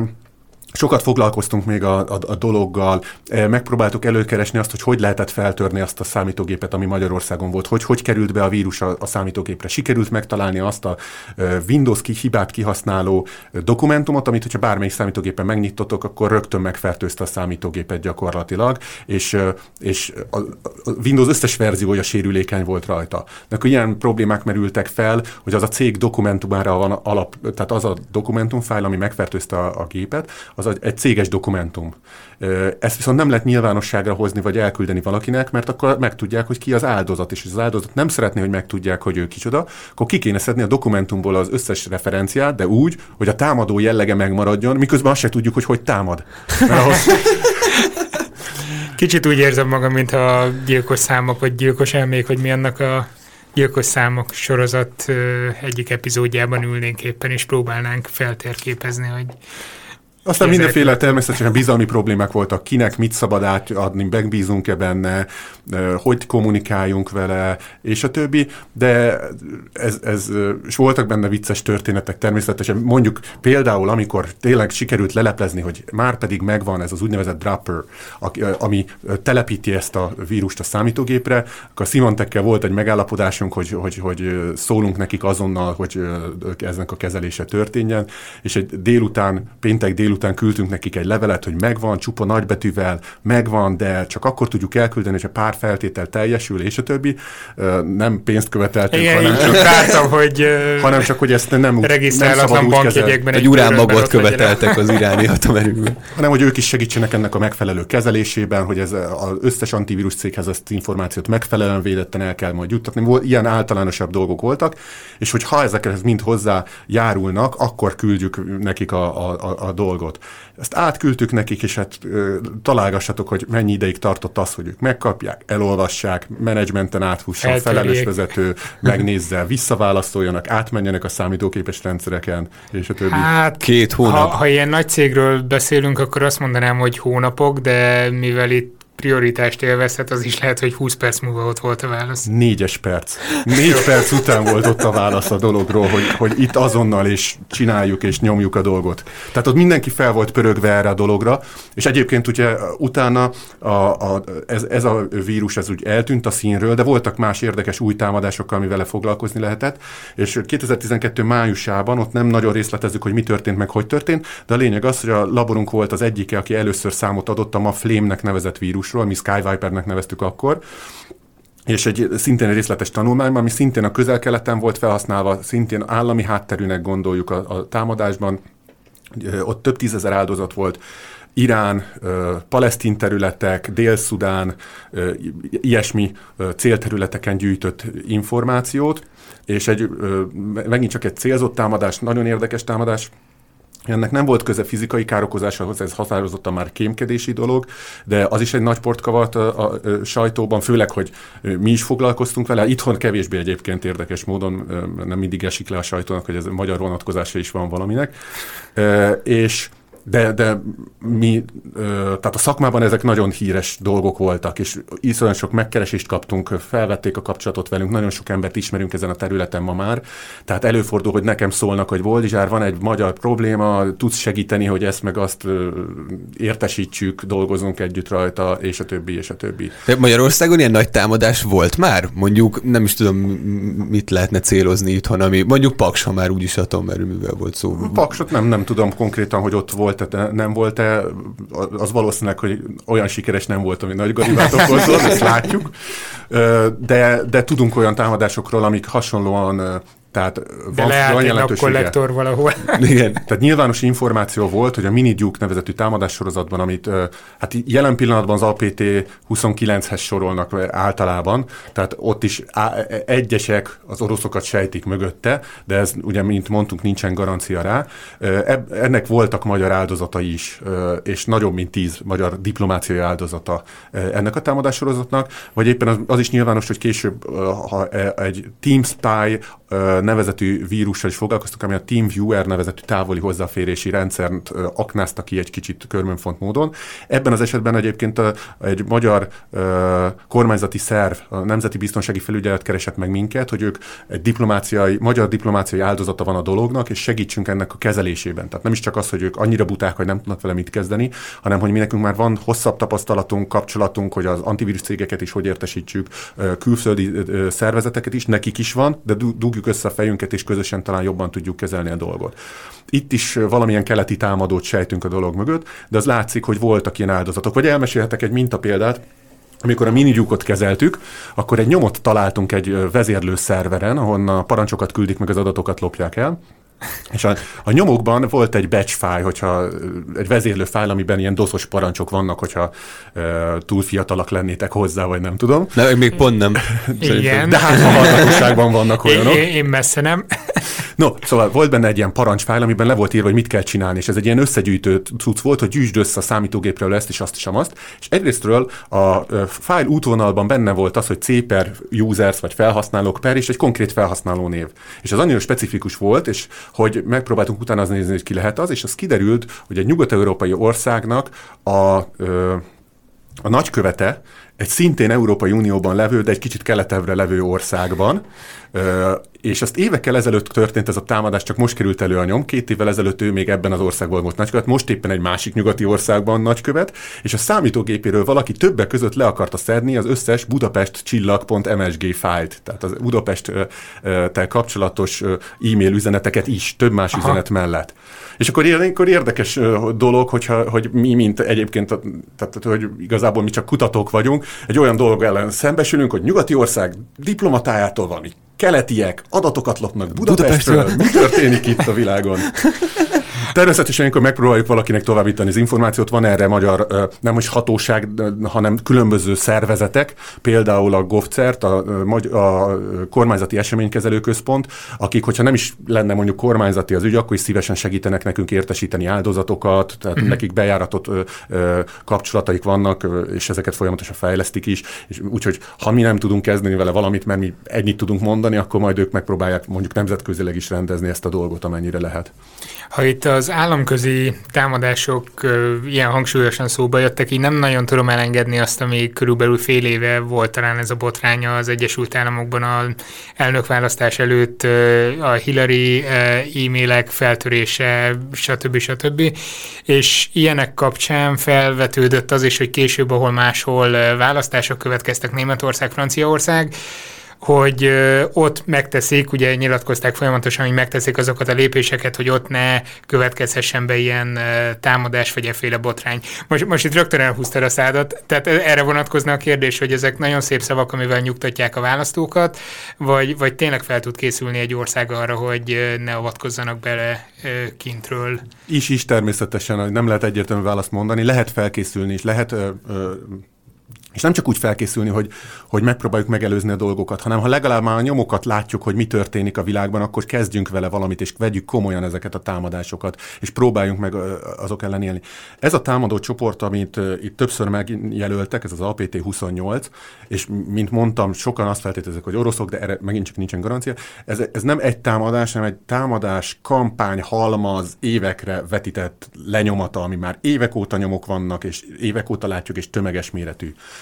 S2: Sokat foglalkoztunk még a, a, a dologgal, e, megpróbáltuk előkeresni azt, hogy hogy lehetett feltörni azt a számítógépet, ami Magyarországon volt, hogy hogy került be a vírus a, a számítógépre. Sikerült megtalálni azt a e, Windows ki, hibát kihasználó dokumentumot, amit, hogyha bármelyik számítógépen megnyitottok, akkor rögtön megfertőzte a számítógépet gyakorlatilag, és, e, és a, a Windows összes verziója sérülékeny volt rajta. De akkor ilyen problémák merültek fel, hogy az a cég dokumentumára van alap, tehát az a dokumentumfájl, ami megfertőzte a, a gépet, az az egy céges dokumentum. Ezt viszont nem lehet nyilvánosságra hozni, vagy elküldeni valakinek, mert akkor megtudják, hogy ki az áldozat, és az áldozat nem szeretné, hogy megtudják, hogy ő kicsoda, akkor ki kéne szedni a dokumentumból az összes referenciát, de úgy, hogy a támadó jellege megmaradjon, miközben azt se tudjuk, hogy hogy támad. Mert ahhoz...
S1: Kicsit úgy érzem magam, mintha a gyilkos számok, vagy gyilkos elmék, vagy mi annak a gyilkos számok sorozat egyik epizódjában ülnénk éppen, és próbálnánk feltérképezni, hogy
S2: aztán mindenféle természetesen bizalmi problémák voltak, kinek mit szabad átadni, megbízunk-e benne, hogy kommunikáljunk vele, és a többi, de ez, ez, és voltak benne vicces történetek természetesen. Mondjuk például, amikor tényleg sikerült leleplezni, hogy már pedig megvan ez az úgynevezett dropper, ami telepíti ezt a vírust a számítógépre, akkor a Simontekkel volt egy megállapodásunk, hogy, hogy, hogy szólunk nekik azonnal, hogy eznek a kezelése történjen, és egy délután, péntek délután délután küldtünk nekik egy levelet, hogy megvan, csupa nagybetűvel, megvan, de csak akkor tudjuk elküldeni, hogyha pár feltétel teljesül, és a többi. Nem pénzt követeltünk,
S1: Igen, hanem, csak, vártam, hogy,
S2: hanem csak, hogy ezt nem,
S1: regisztrálatlan bankjegyekben
S3: egy urán magot követeltek az iráni atomerőműben.
S2: Hanem, hogy ők is segítsenek ennek a megfelelő kezelésében, hogy ez az összes antivírus céghez ezt információt megfelelően védetten el kell majd juttatni. Ilyen általánosabb dolgok voltak, és hogy ha ezekhez mind hozzá járulnak, akkor küldjük nekik a, a, a dolgot dolgot. Ezt átküldtük nekik, és hát ö, találgassatok, hogy mennyi ideig tartott az, hogy ők megkapják, elolvassák, menedzsmenten áthusson, felelős vezető, megnézze, visszaválaszoljanak, átmenjenek a számítógépes rendszereken, és a többi.
S1: Hát, két hónap. Ha, ha ilyen nagy cégről beszélünk, akkor azt mondanám, hogy hónapok, de mivel itt prioritást élvezhet, az is lehet, hogy 20 perc múlva ott volt a válasz.
S2: Négyes perc. Négy perc után volt ott a válasz a dologról, hogy, hogy itt azonnal is csináljuk és nyomjuk a dolgot. Tehát ott mindenki fel volt pörögve erre a dologra, és egyébként ugye utána a, a, ez, ez a vírus ez úgy eltűnt a színről, de voltak más érdekes új támadásokkal, ami vele foglalkozni lehetett, és 2012 májusában ott nem nagyon részletezzük, hogy mi történt, meg hogy történt, de a lényeg az, hogy a laborunk volt az egyike, aki először számot adott a ma Flame-nek nevezett vírus vírusról, mi Skyvipernek neveztük akkor, és egy szintén részletes tanulmányban, ami szintén a közel-keleten volt felhasználva, szintén állami hátterűnek gondoljuk a, a támadásban, ott több tízezer áldozat volt, Irán, palesztin területek, Dél-Szudán, ilyesmi célterületeken gyűjtött információt, és egy, megint csak egy célzott támadás, nagyon érdekes támadás, ennek nem volt köze fizikai károkozásához, ez határozottan már kémkedési dolog, de az is egy nagy port kavart a, a, a sajtóban, főleg, hogy mi is foglalkoztunk vele. Itthon kevésbé egyébként érdekes módon, nem mindig esik le a sajtónak, hogy ez magyar vonatkozása is van valaminek. És de, de mi, tehát a szakmában ezek nagyon híres dolgok voltak, és iszonyat sok megkeresést kaptunk, felvették a kapcsolatot velünk, nagyon sok embert ismerünk ezen a területen ma már, tehát előfordul, hogy nekem szólnak, hogy Voldizsár, van egy magyar probléma, tudsz segíteni, hogy ezt meg azt értesítsük, dolgozunk együtt rajta, és a többi, és a többi.
S3: De Magyarországon ilyen nagy támadás volt már? Mondjuk nem is tudom, mit lehetne célozni itthon, ami mondjuk Paks, ha már úgyis atomerőművel volt szó.
S2: Paksot nem, nem tudom konkrétan, hogy ott volt volt-e, nem volt-e, az valószínűleg, hogy olyan sikeres nem volt, ami nagy garibát okozott, ezt látjuk. De, de tudunk olyan támadásokról, amik hasonlóan tehát
S1: De van, van egy kollektor valahol.
S2: Igen. Tehát nyilvános információ volt, hogy a Mini Duke nevezetű támadás sorozatban, amit hát jelen pillanatban az APT 29-hez sorolnak általában, tehát ott is egyesek az oroszokat sejtik mögötte, de ez ugye, mint mondtunk, nincsen garancia rá. Ennek voltak magyar áldozatai is, és nagyobb, mint tíz magyar diplomáciai áldozata ennek a támadás sorozatnak, vagy éppen az, az is nyilvános, hogy később, ha e, egy Team Spy nevezetű vírussal is foglalkoztak, ami a TeamViewer nevezetű távoli hozzáférési rendszert aknázta ki egy kicsit körmönfont módon. Ebben az esetben egyébként egy magyar kormányzati szerv, a Nemzeti Biztonsági Felügyelet keresett meg minket, hogy ők egy diplomáciai, magyar diplomáciai áldozata van a dolognak, és segítsünk ennek a kezelésében. Tehát nem is csak az, hogy ők annyira buták, hogy nem tudnak vele mit kezdeni, hanem hogy mi nekünk már van hosszabb tapasztalatunk, kapcsolatunk, hogy az antivírus cégeket is hogy értesítsük, külföldi szervezeteket is, nekik is van, de dugjuk össze a fejünket, és közösen talán jobban tudjuk kezelni a dolgot. Itt is valamilyen keleti támadót sejtünk a dolog mögött, de az látszik, hogy voltak ilyen áldozatok. Vagy elmesélhetek egy mintapéldát, amikor a minigyúkot kezeltük, akkor egy nyomot találtunk egy vezérlő szerveren, ahonnan a parancsokat küldik meg az adatokat lopják el, És a, a nyomokban volt egy batch file, hogyha egy vezérlő file, amiben ilyen doszos parancsok vannak, hogyha uh, túl fiatalak lennétek hozzá, vagy nem tudom.
S3: Ne, még pont nem.
S1: Igen.
S2: De hát a hallgatóságban vannak olyanok.
S1: Én, én messze nem.
S2: No, szóval volt benne egy ilyen parancsfájl, amiben le volt írva, hogy mit kell csinálni, és ez egy ilyen összegyűjtő cucc volt, hogy gyűjtsd össze a számítógépről ezt és azt is azt. És egyrésztről a fájl útvonalban benne volt az, hogy C per users vagy felhasználók per, és egy konkrét felhasználó név. És az annyira specifikus volt, és hogy megpróbáltunk utána az nézni, hogy ki lehet az, és az kiderült, hogy egy nyugat-európai országnak a, a nagykövete egy szintén Európai Unióban levő, de egy kicsit keletebbre levő országban, és azt évekkel ezelőtt történt ez a támadás, csak most került elő a nyom. Két évvel ezelőtt ő még ebben az országban volt nagykövet, most éppen egy másik nyugati országban nagykövet, és a számítógépéről valaki többek között le akarta szedni az összes Budapest csillag.msg fájlt, tehát az Budapest-tel kapcsolatos e-mail üzeneteket is, több más Aha. üzenet mellett. És akkor, akkor érdekes dolog, hogyha, hogy mi, mint egyébként, tehát, hogy igazából mi csak kutatók vagyunk, egy olyan dolog ellen szembesülünk, hogy nyugati ország diplomatájától valami keletiek adatokat lopnak Budapestről. Budapestről. Mi történik itt a világon? Természetesen, amikor megpróbáljuk valakinek továbbítani az információt, van erre magyar, nem most hatóság, hanem különböző szervezetek, például a GovCert, a, a kormányzati eseménykezelő központ, akik, hogyha nem is lenne mondjuk kormányzati az ügy, akkor is szívesen segítenek nekünk értesíteni áldozatokat, tehát uh-huh. nekik bejáratott ö, ö, kapcsolataik vannak, és ezeket folyamatosan fejlesztik is, és úgyhogy ha mi nem tudunk kezdeni vele valamit, mert mi ennyit tudunk mondani, akkor majd ők megpróbálják mondjuk nemzetközileg is rendezni ezt a dolgot, amennyire lehet.
S1: Ha itt az államközi támadások ilyen hangsúlyosan szóba jöttek, így nem nagyon tudom elengedni azt, ami körülbelül fél éve volt talán ez a botránya az Egyesült Államokban a elnökválasztás előtt, a Hillary e-mailek feltörése, stb. stb. És ilyenek kapcsán felvetődött az is, hogy később, ahol máshol választások következtek Németország, Franciaország, hogy ott megteszik, ugye nyilatkozták folyamatosan, hogy megteszik azokat a lépéseket, hogy ott ne következhessen be ilyen támadás vagy efféle botrány. Most, most itt rögtön elhúztad a szádat, tehát erre vonatkozna a kérdés, hogy ezek nagyon szép szavak, amivel nyugtatják a választókat, vagy, vagy tényleg fel tud készülni egy ország arra, hogy ne avatkozzanak bele kintről?
S2: Is, is természetesen, nem lehet egyértelmű választ mondani, lehet felkészülni, és lehet ö, ö, és nem csak úgy felkészülni, hogy, hogy megpróbáljuk megelőzni a dolgokat, hanem ha legalább már a nyomokat látjuk, hogy mi történik a világban, akkor kezdjünk vele valamit, és vegyük komolyan ezeket a támadásokat, és próbáljunk meg azok ellen élni. Ez a támadó csoport, amit itt többször megjelöltek, ez az APT-28, és mint mondtam, sokan azt feltételezik, hogy oroszok, de erre megint csak nincsen garancia. Ez, ez nem egy támadás, hanem egy támadás, kampány, halmaz, évekre vetített lenyomata, ami már évek óta nyomok vannak, és évek óta látjuk, és tömeges méretű.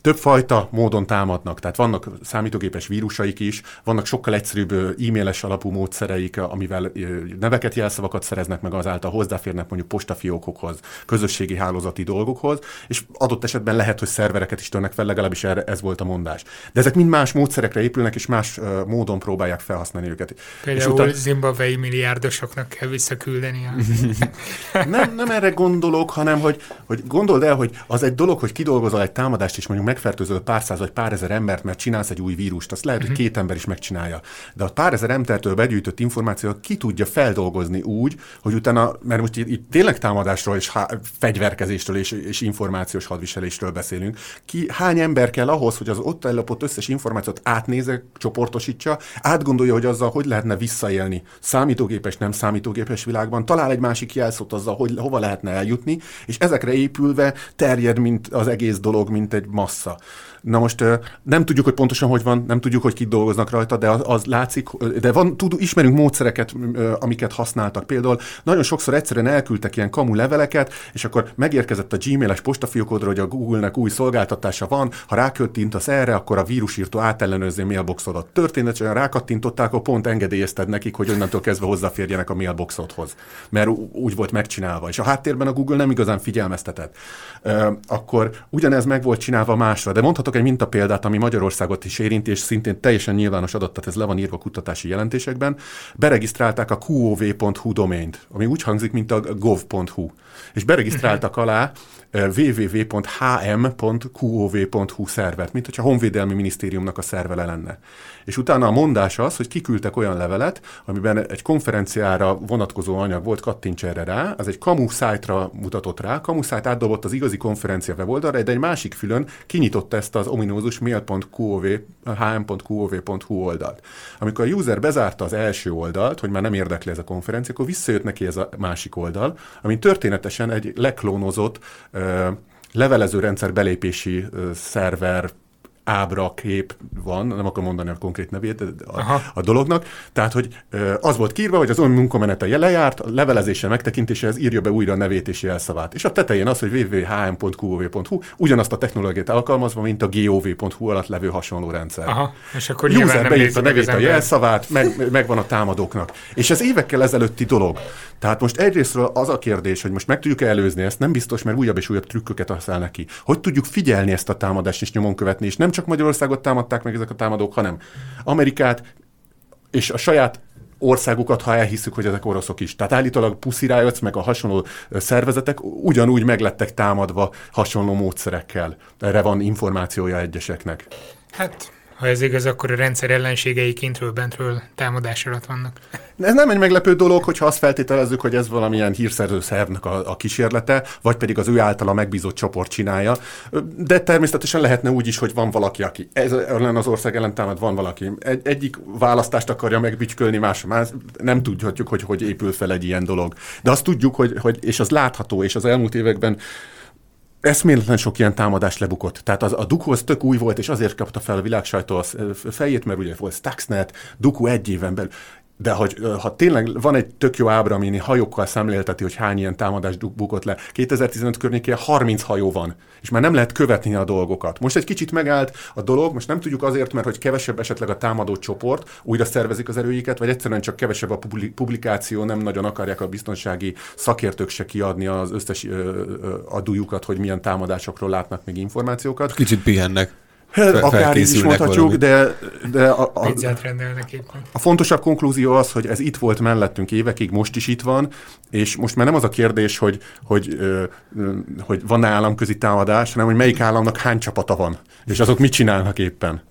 S2: Többfajta módon támadnak, tehát vannak számítógépes vírusaik is, vannak sokkal egyszerűbb e-mailes alapú módszereik, amivel neveket, jelszavakat szereznek meg, azáltal hozzáférnek mondjuk postafiókokhoz, közösségi hálózati dolgokhoz, és adott esetben lehet, hogy szervereket is törnek fel, legalábbis erre ez volt a mondás. De ezek mind más módszerekre épülnek, és más módon próbálják felhasználni őket.
S1: Például utána... zimbabwei milliárdosoknak kell visszaküldeni.
S2: A... nem, nem erre gondolok, hanem hogy, hogy gondold el, hogy az egy dolog, hogy kidolgozol egy támadást, és mondjuk megfertőzöl pár száz vagy pár ezer embert, mert csinálsz egy új vírust, azt lehet, hogy mhm. két ember is megcsinálja. De a pár ezer embertől begyűjtött információt ki tudja feldolgozni úgy, hogy utána, mert most itt, itt tényleg támadásról és há, fegyverkezésről és, és információs hadviselésről beszélünk, ki hány ember kell ahhoz, hogy az ott ellopott összes információt átnéze, csoportosítsa, átgondolja, hogy azzal hogy lehetne visszaélni számítógépes, nem számítógépes világban, talál egy másik jelszót azzal, hogy hova lehetne eljutni, és ezekre épülve terjed, mint az egész dolog, mint egy massza. Na most nem tudjuk, hogy pontosan hogy van, nem tudjuk, hogy kik dolgoznak rajta, de az, az látszik, de van, tud, ismerünk módszereket, amiket használtak. Például nagyon sokszor egyszerűen elküldtek ilyen kamu leveleket, és akkor megérkezett a Gmail-es postafiókodra, hogy a Google-nek új szolgáltatása van, ha rákattintasz erre, akkor a vírusírtó átellenőrzi a mailboxodat. Történetesen rákattintották, akkor pont engedélyezted nekik, hogy onnantól kezdve hozzáférjenek a mailboxodhoz. Mert úgy volt megcsinálva. És a háttérben a Google nem igazán figyelmeztetett. Akkor ugyanez meg volt csinálva másra, de mondhatok egy mintapéldát, ami Magyarországot is érinti, és szintén teljesen nyilvános adat, tehát ez le van írva kutatási jelentésekben. Beregisztrálták a qov.hu domént, ami úgy hangzik, mint a gov.hu. És beregisztráltak alá www.hm.qov.hu szervert, mint hogyha a Honvédelmi Minisztériumnak a szervele lenne. És utána a mondás az, hogy kiküldtek olyan levelet, amiben egy konferenciára vonatkozó anyag volt, kattints erre rá, az egy kamu szájtra mutatott rá, kamu szájt átdobott az igazi konferencia weboldalra, de egy másik fülön kinyitott ezt az ominózus mail.qov, hm.qov.hu oldalt. Amikor a user bezárta az első oldalt, hogy már nem érdekli ez a konferencia, akkor visszajött neki ez a másik oldal, ami történetesen egy leklónozott levelező rendszer belépési szerver ábra, kép van, nem akarom mondani a konkrét nevét a, a dolognak, tehát, hogy az volt kírva, hogy az ön munkamenete lejárt, a levelezése megtekintéséhez írja be újra a nevét és jelszavát. És a tetején az, hogy www.hm.qov.hu ugyanazt a technológiát alkalmazva, mint a gov.hu alatt levő hasonló rendszer.
S1: Aha, és akkor
S2: User beírta a nevét, a jelszavát, meg, megvan a támadóknak. És ez évekkel ezelőtti dolog. Tehát most egyrésztről az a kérdés, hogy most meg tudjuk előzni ezt, nem biztos, mert újabb és újabb trükköket használ neki. Hogy tudjuk figyelni ezt a támadást és nyomon követni, és nem csak Magyarországot támadták meg ezek a támadók, hanem Amerikát és a saját országukat, ha elhiszük, hogy ezek oroszok is. Tehát állítólag Pussy Riots, meg a hasonló szervezetek ugyanúgy meglettek támadva hasonló módszerekkel. Erre van információja egyeseknek.
S1: Hát ha ez igaz, akkor a rendszer ellenségei kintről, bentről támadás alatt vannak.
S2: Ez nem egy meglepő dolog, hogyha azt feltételezzük, hogy ez valamilyen hírszerző szervnek a, a kísérlete, vagy pedig az ő általa megbízott csoport csinálja. De természetesen lehetne úgy is, hogy van valaki, aki ez ellen az ország ellen támad, van valaki. Egy, egyik választást akarja megbücskölni, más, más nem tudhatjuk, hogy hogy épül fel egy ilyen dolog. De azt tudjuk, hogy, hogy és az látható, és az elmúlt években eszméletlen sok ilyen támadást lebukott. Tehát az, a Duku az tök új volt, és azért kapta fel a világsajtó a fejét, mert ugye volt Stuxnet, Duku egy éven belül. De hogy ha tényleg van egy tök jó ábra, ami hajókkal szemlélteti, hogy hány ilyen támadást bukott le, 2015 környékén 30 hajó van, és már nem lehet követni a dolgokat. Most egy kicsit megállt a dolog, most nem tudjuk azért, mert hogy kevesebb esetleg a támadó csoport, újra szervezik az erőiket, vagy egyszerűen csak kevesebb a publikáció, nem nagyon akarják a biztonsági szakértők se kiadni az összes adójukat, hogy milyen támadásokról látnak még információkat.
S3: Kicsit pihennek.
S2: Hát, akár így is mondhatjuk, de, de a, a, a fontosabb konklúzió az, hogy ez itt volt mellettünk évekig, most is itt van, és most már nem az a kérdés, hogy, hogy, hogy van-e államközi támadás, hanem hogy melyik államnak hány csapata van, és azok mit csinálnak éppen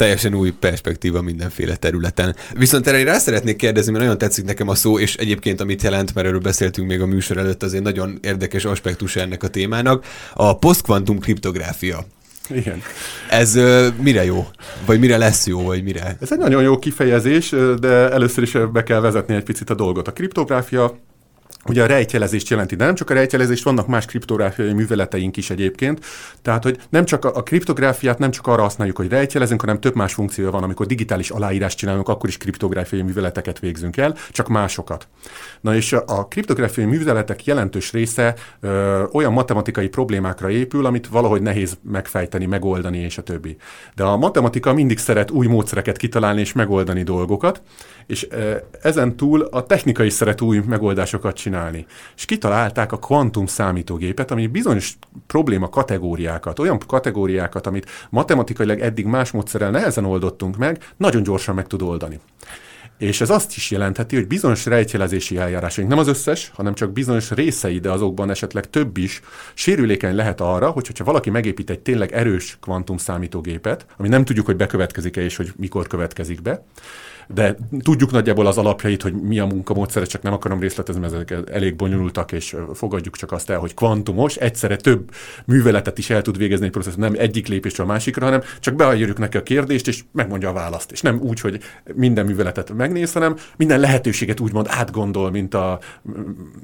S3: teljesen új perspektíva mindenféle területen. Viszont erre rá szeretnék kérdezni, mert nagyon tetszik nekem a szó, és egyébként amit jelent, mert erről beszéltünk még a műsor előtt, azért nagyon érdekes aspektus ennek a témának, a posztkvantum kriptográfia.
S2: Igen.
S3: Ez uh, mire jó? Vagy mire lesz jó, vagy mire?
S2: Ez egy nagyon jó kifejezés, de először is be kell vezetni egy picit a dolgot. A kriptográfia ugye a rejtjelezést jelenti, de nem csak a rejtjelezést, vannak más kriptográfiai műveleteink is egyébként. Tehát, hogy nem csak a, a kriptográfiát nem csak arra használjuk, hogy rejtjelezünk, hanem több más funkciója van, amikor digitális aláírást csinálunk, akkor is kriptográfiai műveleteket végzünk el, csak másokat. Na és a kriptográfiai műveletek jelentős része ö, olyan matematikai problémákra épül, amit valahogy nehéz megfejteni, megoldani, és a többi. De a matematika mindig szeret új módszereket kitalálni és megoldani dolgokat, és ö, ezen túl a technika is szeret új megoldásokat csinálni csinálni. És kitalálták a kvantum számítógépet, ami bizonyos probléma kategóriákat, olyan kategóriákat, amit matematikailag eddig más módszerrel nehezen oldottunk meg, nagyon gyorsan meg tud oldani. És ez azt is jelentheti, hogy bizonyos rejtjelezési eljárásaink, nem az összes, hanem csak bizonyos részei, de azokban esetleg több is, sérülékeny lehet arra, hogy hogyha valaki megépít egy tényleg erős kvantum számítógépet, ami nem tudjuk, hogy bekövetkezik-e és hogy mikor következik be, de tudjuk nagyjából az alapjait, hogy mi a munkamódszere, csak nem akarom részletezni, mert ezek elég bonyolultak, és fogadjuk csak azt el, hogy kvantumos, egyszerre több műveletet is el tud végezni egy processzor, nem egyik lépésről a másikra, hanem csak beadjuk neki a kérdést, és megmondja a választ. És nem úgy, hogy minden műveletet megnéz, hanem minden lehetőséget úgymond átgondol, mint a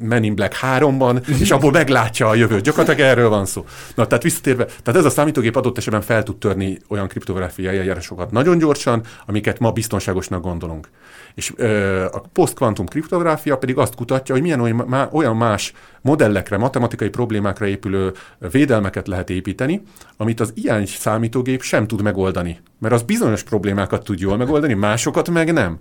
S2: Men in Black 3-ban, és abból meglátja a jövőt. Gyakorlatilag erről van szó. Na, tehát visszatérve, tehát ez a számítógép adott esetben fel tud törni olyan kriptográfiai eljárásokat nagyon gyorsan, amiket ma biztonságosnak gondol gondolunk. És ö, a posztkvantum kriptográfia pedig azt kutatja, hogy milyen olyan, olyan más modellekre, matematikai problémákra épülő védelmeket lehet építeni, amit az ilyen számítógép sem tud megoldani mert az bizonyos problémákat tud jól megoldani, másokat meg nem.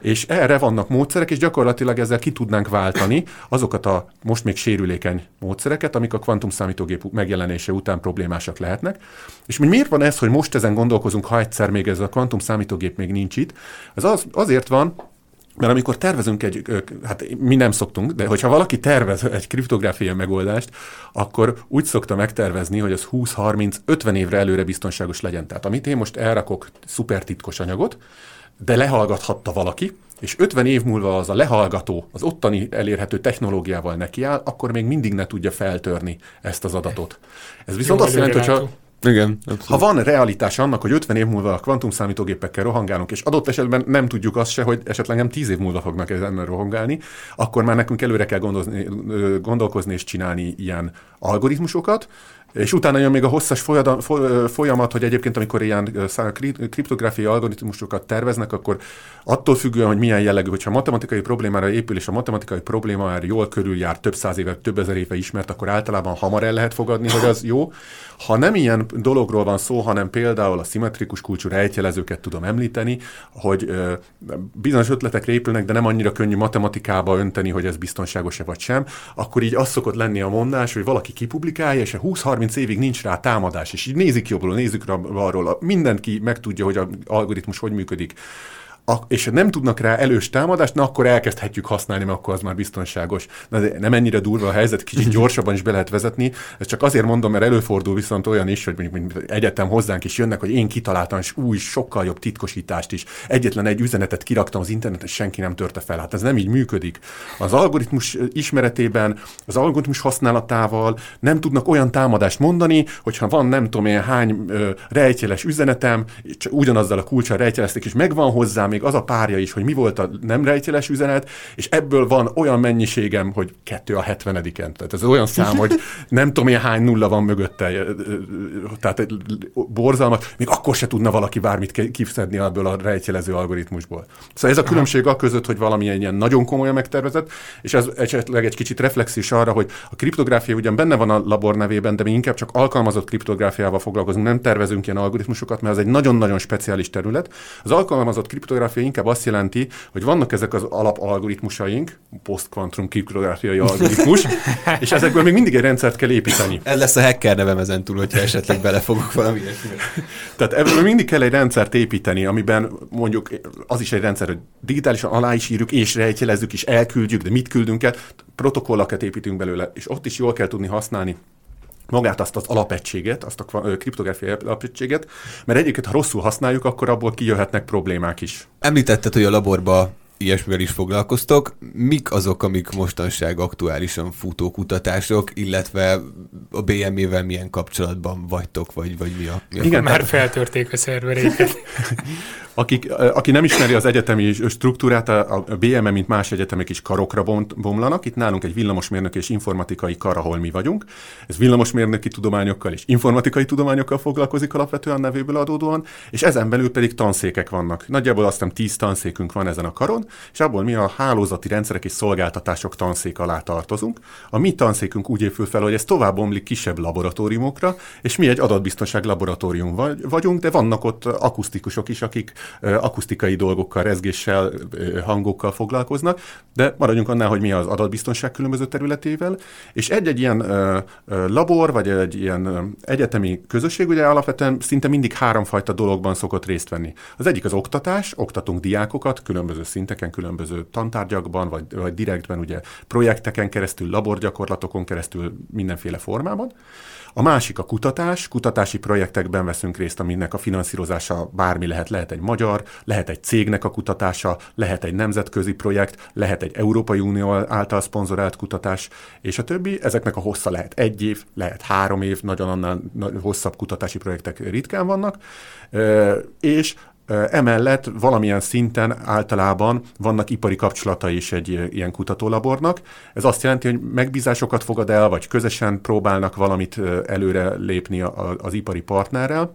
S2: És erre vannak módszerek, és gyakorlatilag ezzel ki tudnánk váltani azokat a most még sérülékeny módszereket, amik a kvantum számítógép megjelenése után problémásak lehetnek. És miért van ez, hogy most ezen gondolkozunk, ha egyszer még ez a kvantum számítógép még nincs itt? Ez az, azért van, mert amikor tervezünk egy, hát mi nem szoktunk, de hogyha valaki tervez egy kriptográfiai megoldást, akkor úgy szokta megtervezni, hogy az 20-30-50 évre előre biztonságos legyen. Tehát amit én most elrakok szuper titkos anyagot, de lehallgathatta valaki, és 50 év múlva az a lehallgató az ottani elérhető technológiával nekiáll, akkor még mindig ne tudja feltörni ezt az adatot. Ez viszont Jó, azt jelenti, hogyha
S3: igen,
S2: abszolút. Ha van realitás annak, hogy 50 év múlva a kvantum számítógépekkel rohangálunk, és adott esetben nem tudjuk azt se, hogy esetleg nem 10 év múlva fognak ezen rohangálni, akkor már nekünk előre kell gondolkozni és csinálni ilyen algoritmusokat, és utána jön még a hosszas folyamat, hogy egyébként amikor ilyen kriptográfiai algoritmusokat terveznek, akkor attól függően, hogy milyen jellegű, hogyha matematikai problémára épül, és a matematikai probléma már jól körüljár, több száz éve, több ezer éve ismert, akkor általában hamar el lehet fogadni, hogy az jó. Ha nem ilyen dologról van szó, hanem például a szimmetrikus kulcsú rejtjelezőket tudom említeni, hogy bizonyos ötletek épülnek, de nem annyira könnyű matematikába önteni, hogy ez biztonságos-e vagy sem, akkor így az szokott lenni a mondás, hogy valaki kipublikálja, és 20-30 évig nincs rá támadás, és így nézik jobbról, nézik arról, mindenki megtudja, hogy az algoritmus hogy működik a, és nem tudnak rá elős támadást, na akkor elkezdhetjük használni, mert akkor az már biztonságos. Na de nem ennyire durva a helyzet, kicsit gyorsabban is be lehet vezetni. Ez csak azért mondom, mert előfordul viszont olyan is, hogy mondjuk, mondjuk egyetem hozzánk is jönnek, hogy én kitaláltam és új, sokkal jobb titkosítást is. Egyetlen egy üzenetet kiraktam az interneten, senki nem törte fel. Hát ez nem így működik. Az algoritmus ismeretében, az algoritmus használatával nem tudnak olyan támadást mondani, hogyha van nem tudom én hány ö, rejtjeles üzenetem, ugyanazzal a kulcsal rejtjelezték, és megvan hozzá még az a párja is, hogy mi volt a nem rejtjeles üzenet, és ebből van olyan mennyiségem, hogy kettő a hetvenediken. Tehát ez olyan szám, hogy nem tudom én hány nulla van mögötte. Tehát borzalmat, még akkor se tudna valaki bármit kifszedni ebből a rejtjelező algoritmusból. Szóval ez a különbség a között, hogy valamilyen ilyen nagyon komolyan megtervezett, és ez esetleg egy kicsit reflexis arra, hogy a kriptográfia ugyan benne van a labor nevében, de mi inkább csak alkalmazott kriptográfiával foglalkozunk, nem tervezünk ilyen algoritmusokat, mert ez egy nagyon-nagyon speciális terület. Az alkalmazott kriptográfia kriptográfia inkább azt jelenti, hogy vannak ezek az alapalgoritmusaink, posztkvantum kriptográfiai algoritmus, és ezekből még mindig egy rendszert kell építeni.
S3: Ez lesz a hacker nevem ezen túl, hogyha esetleg belefogok valami
S2: Tehát ebből mindig kell egy rendszert építeni, amiben mondjuk az is egy rendszer, hogy digitálisan alá is írjuk, és rejtjelezzük, és elküldjük, de mit küldünk el, protokollakat építünk belőle, és ott is jól kell tudni használni magát azt az alapegységet, azt a kriptográfiai alapegységet, mert egyébként, ha rosszul használjuk, akkor abból kijöhetnek problémák is.
S3: Említetted, hogy a laborba ilyesmivel is foglalkoztok. Mik azok, amik mostanság aktuálisan futó kutatások, illetve a BME-vel milyen kapcsolatban vagytok, vagy, vagy mi a... Mi a
S1: Igen, már feltörték a szerveréket.
S2: Akik, aki nem ismeri az egyetemi struktúrát, a BME, mint más egyetemek is karokra bomlanak. Itt nálunk egy villamosmérnök és informatikai kar, ahol mi vagyunk. Ez villamosmérnöki tudományokkal és informatikai tudományokkal foglalkozik alapvetően nevéből adódóan, és ezen belül pedig tanszékek vannak. Nagyjából azt hiszem 10 tanszékünk van ezen a karon, és abból mi a hálózati rendszerek és szolgáltatások tanszék alá tartozunk. A mi tanszékünk úgy épül fel, hogy ez tovább omlik kisebb laboratóriumokra, és mi egy adatbiztonság laboratórium vagyunk, de vannak ott akusztikusok is, akik akusztikai dolgokkal, rezgéssel, hangokkal foglalkoznak, de maradjunk annál, hogy mi az adatbiztonság különböző területével, és egy-egy ilyen labor, vagy egy ilyen egyetemi közösség ugye alapvetően szinte mindig háromfajta dologban szokott részt venni. Az egyik az oktatás, oktatunk diákokat különböző szinteken, különböző tantárgyakban, vagy, vagy direktben ugye projekteken keresztül, laborgyakorlatokon keresztül mindenféle formában. A másik a kutatás, kutatási projektekben veszünk részt, aminek a finanszírozása bármi lehet, lehet egy magyar, lehet egy cégnek a kutatása, lehet egy nemzetközi projekt, lehet egy Európai Unió által szponzorált kutatás, és a többi. Ezeknek a hossza lehet egy év, lehet három év, nagyon annál hosszabb kutatási projektek ritkán vannak, és Emellett valamilyen szinten általában vannak ipari kapcsolatai is egy ilyen kutatólabornak. Ez azt jelenti, hogy megbízásokat fogad el, vagy közösen próbálnak valamit előre lépni az ipari partnerrel.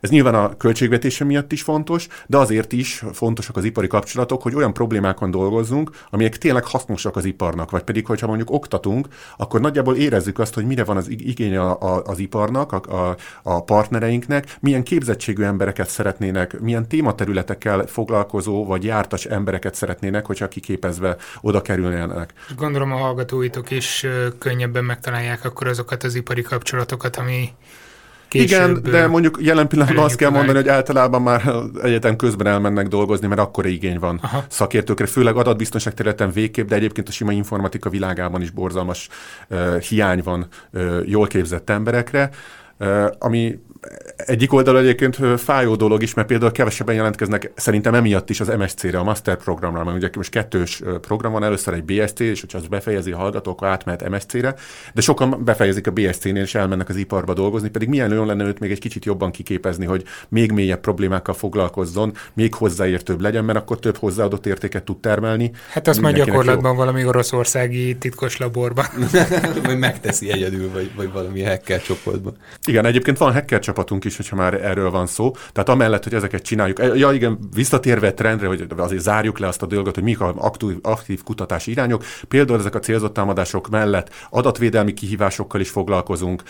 S2: Ez nyilván a költségvetése miatt is fontos, de azért is fontosak az ipari kapcsolatok, hogy olyan problémákon dolgozzunk, amelyek tényleg hasznosak az iparnak, vagy pedig, hogyha mondjuk oktatunk, akkor nagyjából érezzük azt, hogy mire van az igény a, a, az iparnak, a, a, a partnereinknek, milyen képzettségű embereket szeretnének, milyen tématerületekkel foglalkozó vagy jártas embereket szeretnének, hogyha kiképezve oda kerülnének.
S1: Gondolom a hallgatóitok is könnyebben megtalálják akkor azokat az ipari kapcsolatokat, ami
S2: Később, Igen, de mondjuk jelen pillanatban azt kell mondani, hogy általában már egyetem közben elmennek dolgozni, mert akkora igény van Aha. szakértőkre, főleg adatbiztonság területen végképp, de egyébként a sima informatika világában is borzalmas uh, hiány van uh, jól képzett emberekre, uh, ami egyik oldal egyébként fájó dolog is, mert például kevesebben jelentkeznek szerintem emiatt is az MSC-re, a Master programra, mert ugye most kettős program van, először egy BSC, és hogyha az befejezi a hallgató, akkor átmehet MSC-re, de sokan befejezik a BSC-nél, és elmennek az iparba dolgozni, pedig milyen olyan lenne őt még egy kicsit jobban kiképezni, hogy még mélyebb problémákkal foglalkozzon, még hozzáértőbb legyen, mert akkor több hozzáadott értéket tud termelni.
S1: Hát azt majd gyakorlatban jó. valami oroszországi titkos laborban.
S3: vagy megteszi egyedül, vagy, vagy valami hacker csoportban.
S2: Igen, egyébként van hacker csapatunk is, hogyha már erről van szó. Tehát amellett, hogy ezeket csináljuk, e, ja igen, visszatérve trendre, hogy azért zárjuk le azt a dolgot, hogy mik a aktív, aktív kutatási irányok. Például ezek a célzott támadások mellett adatvédelmi kihívásokkal is foglalkozunk.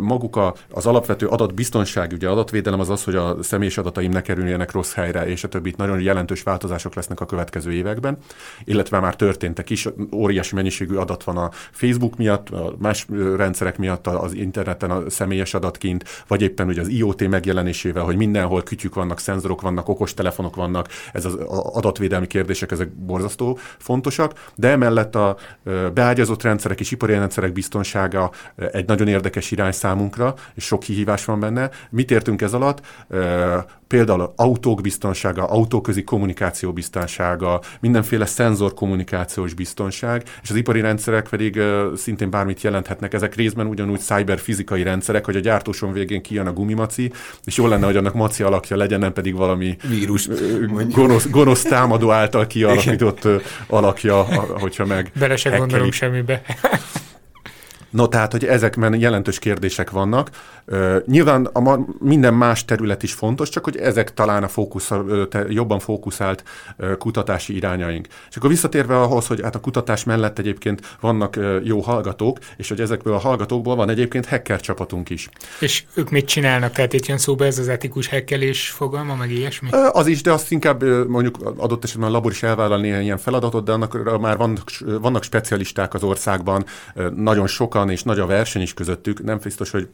S2: Maguk a, az alapvető adatbiztonság, ugye adatvédelem az az, hogy a személyes adataim ne kerüljenek rossz helyre, és a többi. Nagyon jelentős változások lesznek a következő években, illetve már történtek is. Óriási mennyiségű adat van a Facebook miatt, a más rendszerek miatt az interneten a személyes adatkint, vagy éppen ugye az IoT megjelenésével, hogy mindenhol kütyük vannak, szenzorok vannak, okostelefonok vannak, ez az adatvédelmi kérdések, ezek borzasztó fontosak, de emellett a beágyazott rendszerek és ipari rendszerek biztonsága egy nagyon érdekes irány számunkra, és sok kihívás van benne. Mit értünk ez alatt? például autók biztonsága, autóközi kommunikáció biztonsága, mindenféle szenzor kommunikációs biztonság, és az ipari rendszerek pedig szintén bármit jelenthetnek. Ezek részben ugyanúgy cyberfizikai rendszerek, hogy a gyártóson végén kijön a gumimaci, és jó lenne, hogy annak maci alakja legyen, nem pedig valami
S3: vírus,
S2: gonosz, gonosz támadó által kialakított alakja, hogyha meg.
S1: Bele se gondolunk semmibe.
S2: No, tehát, hogy ezekben jelentős kérdések vannak. Nyilván a minden más terület is fontos, csak hogy ezek talán a fókusz, te, jobban fókuszált kutatási irányaink. És akkor visszatérve ahhoz, hogy hát a kutatás mellett egyébként vannak jó hallgatók, és hogy ezekből a hallgatókból van egyébként hacker csapatunk is.
S1: És ők mit csinálnak? Tehát itt jön szóba ez az etikus hackelés fogalma, meg ilyesmi?
S2: Az is, de azt inkább mondjuk adott esetben a labor is elvállal néhány ilyen feladatot, de annak már vannak, vannak specialisták az országban, nagyon sokan sokan, és nagy a verseny is közöttük, nem biztos, hogy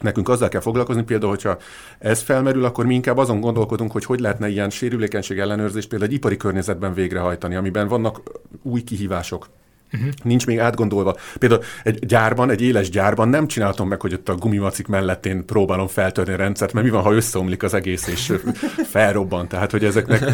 S2: Nekünk azzal kell foglalkozni, például, hogyha ez felmerül, akkor mi inkább azon gondolkodunk, hogy hogy lehetne ilyen sérülékenység ellenőrzést például egy ipari környezetben végrehajtani, amiben vannak új kihívások. Uh-huh. Nincs még átgondolva. Például egy gyárban, egy éles gyárban nem csináltam meg, hogy ott a gumimacik mellett én próbálom feltörni a rendszert, mert mi van, ha összeomlik az egész és felrobban. Tehát, hogy ezeknek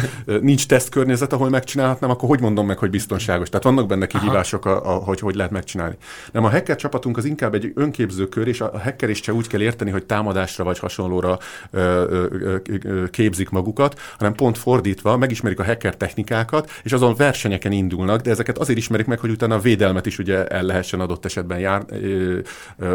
S2: nincs tesztkörnyezet, ahol megcsinálhatnám, akkor hogy mondom meg, hogy biztonságos? Tehát vannak benne kihívások, a, a, hogy hogy lehet megcsinálni. Nem, a hacker csapatunk az inkább egy önképző kör, és a hacker is csak úgy kell érteni, hogy támadásra vagy hasonlóra ö, ö, ö, képzik magukat, hanem pont fordítva megismerik a hacker technikákat, és azon versenyeken indulnak, de ezeket azért ismerik meg, hogy utána a védelmet is ugye el lehessen adott esetben jár,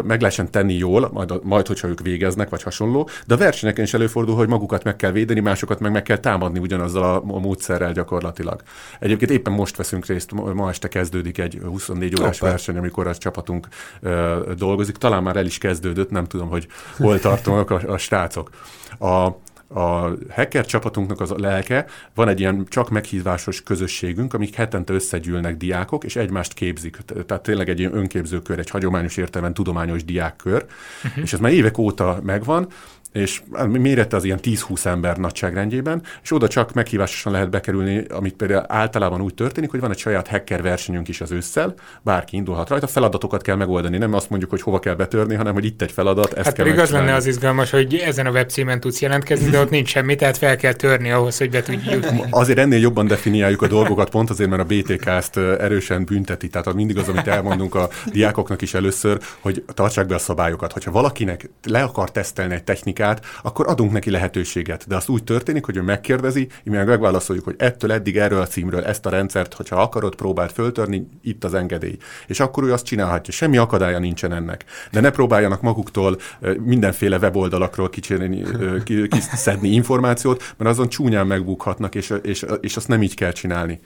S2: meg lehessen tenni jól, majd, majd hogyha ők végeznek, vagy hasonló, de a versenyeken is előfordul, hogy magukat meg kell védeni, másokat meg meg kell támadni ugyanazzal a módszerrel gyakorlatilag. Egyébként éppen most veszünk részt, ma este kezdődik egy 24 órás Opa. verseny, amikor a csapatunk dolgozik. Talán már el is kezdődött, nem tudom, hogy hol tartanak a, a srácok. A, a hacker csapatunknak az a lelke, van egy ilyen csak meghívásos közösségünk, amik hetente összegyűlnek diákok, és egymást képzik. Tehát tényleg egy ilyen önképzőkör, egy hagyományos értelemben tudományos diákkör, uh-huh. és ez már évek óta megvan, és hát mérete az ilyen 10-20 ember nagyságrendjében, és oda csak meghívásosan lehet bekerülni, amit például általában úgy történik, hogy van egy saját hacker versenyünk is az ősszel, bárki indulhat rajta, feladatokat kell megoldani, nem azt mondjuk, hogy hova kell betörni, hanem hogy itt egy feladat, ezt hát kell
S1: pedig az lenne az izgalmas, hogy ezen a webcímen tudsz jelentkezni, de ott nincs semmi, tehát fel kell törni ahhoz, hogy be tudj jutni.
S2: Azért ennél jobban definiáljuk a dolgokat, pont azért, mert a BTK ezt erősen bünteti, tehát mindig az, amit elmondunk a diákoknak is először, hogy tartsák be a szabályokat. Hogyha valakinek le akar tesztelni egy technikát, magát, akkor adunk neki lehetőséget. De azt úgy történik, hogy ő megkérdezi, mi meg megválaszoljuk, hogy ettől eddig erről a címről ezt a rendszert, hogyha akarod, próbált föltörni, itt az engedély. És akkor ő azt csinálhatja. Semmi akadálya nincsen ennek. De ne próbáljanak maguktól mindenféle weboldalakról kicsérni, kiszedni információt, mert azon csúnyán megbukhatnak, és, és, és azt nem így kell csinálni.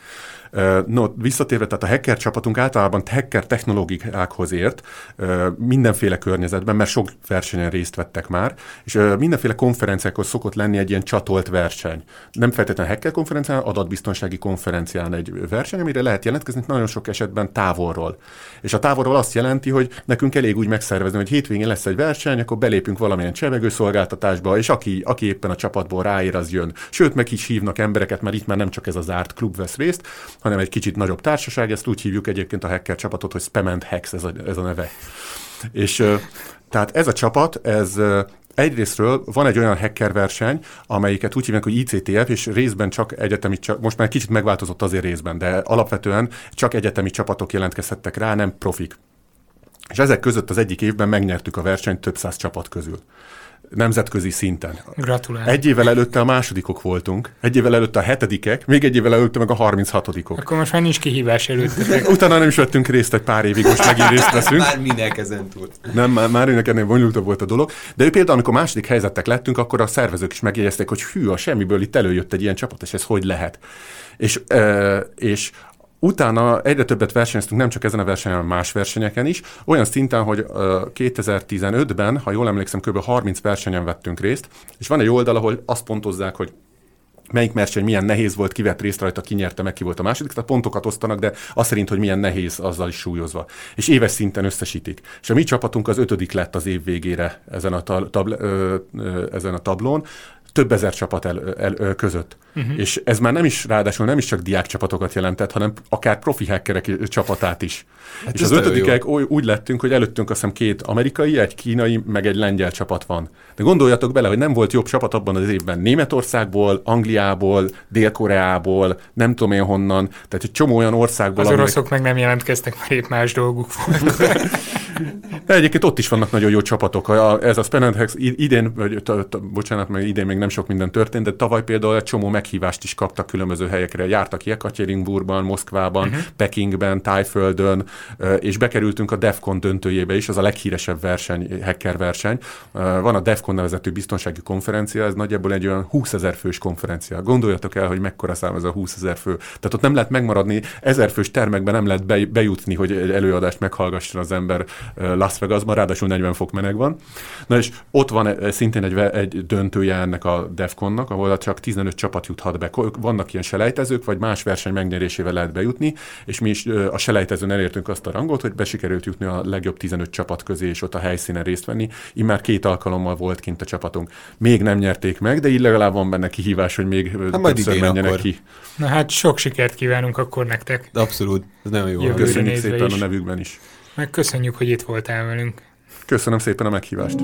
S2: No, visszatérve, tehát a hacker csapatunk általában hacker technológiákhoz ért mindenféle környezetben, mert sok versenyen részt vettek már, és mindenféle konferenciákhoz szokott lenni egy ilyen csatolt verseny. Nem feltétlenül hacker konferencián, adatbiztonsági konferencián egy verseny, amire lehet jelentkezni nagyon sok esetben távolról. És a távolról azt jelenti, hogy nekünk elég úgy megszervezni, hogy hétvégén lesz egy verseny, akkor belépünk valamilyen csevegőszolgáltatásba, és aki, aki éppen a csapatból ráér, az jön. Sőt, meg is hívnak embereket, mert itt már nem csak ez a zárt klub vesz részt, hanem egy kicsit nagyobb társaság, ezt úgy hívjuk egyébként a hacker csapatot, hogy Spam Hex, ez a, ez a neve. És tehát ez a csapat, ez Egyrésztről van egy olyan hacker verseny, amelyiket úgy hívják, hogy ICTF, és részben csak egyetemi, most már kicsit megváltozott azért részben, de alapvetően csak egyetemi csapatok jelentkezhettek rá, nem profik. És ezek között az egyik évben megnyertük a versenyt több száz csapat közül nemzetközi szinten.
S1: Gratulálok.
S2: Egy évvel előtte a másodikok voltunk, egy évvel előtte a hetedikek, még egy évvel előtte meg a harminchatodikok.
S1: Akkor most már nincs kihívás előtte.
S2: Utána nem is vettünk részt egy pár évig, most megint részt veszünk.
S3: már minek ezen túl.
S2: Nem, már, már ennek ennél bonyolultabb volt a dolog. De ő például, amikor második helyzetek lettünk, akkor a szervezők is megjegyezték, hogy hű, a semmiből itt előjött egy ilyen csapat, és ez hogy lehet. És, és Utána egyre többet versenyeztünk, nem csak ezen a versenyen, hanem más versenyeken is, olyan szinten, hogy 2015-ben, ha jól emlékszem, kb. 30 versenyen vettünk részt, és van egy oldal, ahol azt pontozzák, hogy melyik verseny milyen nehéz volt, ki vett részt rajta, ki nyerte, meg ki volt a második, tehát pontokat osztanak, de azt szerint, hogy milyen nehéz, azzal is súlyozva. És éves szinten összesítik. És a mi csapatunk az ötödik lett az év végére ezen a, tab, ö, ö, ezen a tablón, több ezer csapat el, el, el, között. Uh-huh. És ez már nem is, ráadásul nem is csak diák csapatokat jelentett, hanem akár profi hackerek csapatát is. Hát és az ötödikek úgy lettünk, hogy előttünk azt hiszem két amerikai, egy kínai, meg egy lengyel csapat van. De gondoljatok bele, hogy nem volt jobb csapat abban az évben Németországból, Angliából, Dél-Koreából, nem tudom én honnan, tehát egy csomó olyan országból.
S1: Az oroszok meg nem jelentkeztek, mert épp más dolguk volt.
S2: De egyébként ott is vannak nagyon jó csapatok. A, ez a Spenenhex idén, vagy, t, t, bocsánat, mert idén még nem sok minden történt, de tavaly például egy csomó meghívást is kaptak különböző helyekre. Jártak Jekaterinburgban, Moszkvában, uh-huh. Pekingben, Tájföldön, és bekerültünk a DEFCON döntőjébe is, az a leghíresebb verseny, hacker verseny. Van a DEFCON nevezetű biztonsági konferencia, ez nagyjából egy olyan 20 ezer fős konferencia. Gondoljatok el, hogy mekkora szám ez a 20 ezer fő. Tehát ott nem lehet megmaradni, ezer fős termekben nem lehet bejutni, hogy egy előadást meghallgasson az ember Las Vegasban, ráadásul 40 fok meleg van. Na és ott van szintén egy, egy döntője ennek a DEFCON-nak, ahol csak 15 csapat juthat be. Vannak ilyen selejtezők, vagy más verseny megnyerésével lehet bejutni, és mi is a selejtezőn elértünk azt a rangot, hogy besikerült jutni a legjobb 15 csapat közé, és ott a helyszínen részt venni. Immár két alkalommal volt kint a csapatunk. Még nem nyerték meg, de így legalább van benne kihívás, hogy még hát többször menjenek akkor. ki.
S1: Na hát sok sikert kívánunk akkor nektek.
S3: Abszolút, ez nagyon jó.
S2: Köszönjük szépen is. a nevükben is.
S1: Meg köszönjük, hogy itt voltál velünk.
S2: Köszönöm szépen a meghívást.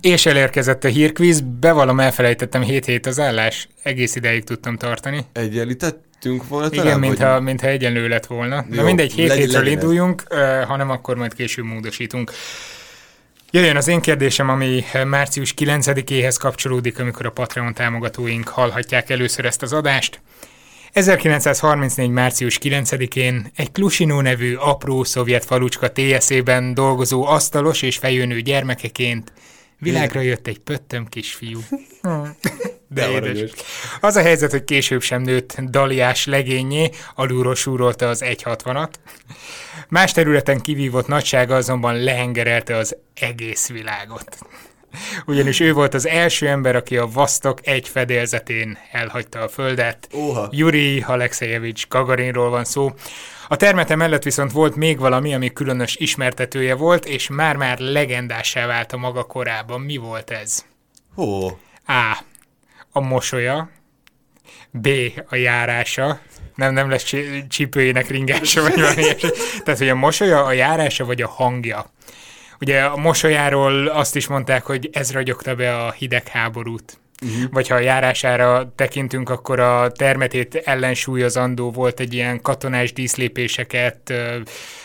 S1: És elérkezett a hírkvíz, bevallom elfelejtettem 7 hét az állás, egész ideig tudtam tartani.
S3: Egyenlítettünk volna
S1: Igen, talán, mintha, vagy... mintha egyenlő lett volna. Jó, Na mindegy, 7 legy, hétről induljunk, uh, hanem akkor majd később módosítunk. Jöjjön az én kérdésem, ami március 9-éhez kapcsolódik, amikor a Patreon támogatóink hallhatják először ezt az adást. 1934. március 9-én egy Klusinó nevű apró szovjet falucska TSZ-ben dolgozó asztalos és fejőnő gyermekeként világra jött egy pöttöm kisfiú. De édes. Az a helyzet, hogy később sem nőtt daliás legényé, alulról súrolta az 1.60-at. Más területen kivívott nagysága azonban lehengerelte az egész világot ugyanis ő volt az első ember, aki a Vasztok egy fedélzetén elhagyta a Földet. Oha. Yuri Alexejevics Gagarinról van szó. A termete mellett viszont volt még valami, ami különös ismertetője volt, és már-már legendássá vált a maga korában. Mi volt ez?
S3: Ó.
S1: A. A mosolya. B. A járása. Nem, nem lesz csípőjének ringása, vagy valami Tehát, hogy a mosolya, a járása, vagy a hangja. Ugye a mosolyáról azt is mondták, hogy ez ragyogta be a hidegháborút. Uh-huh. Vagy ha a járására tekintünk, akkor a termetét ellensúlyozandó volt egy ilyen katonás díszlépéseket ö,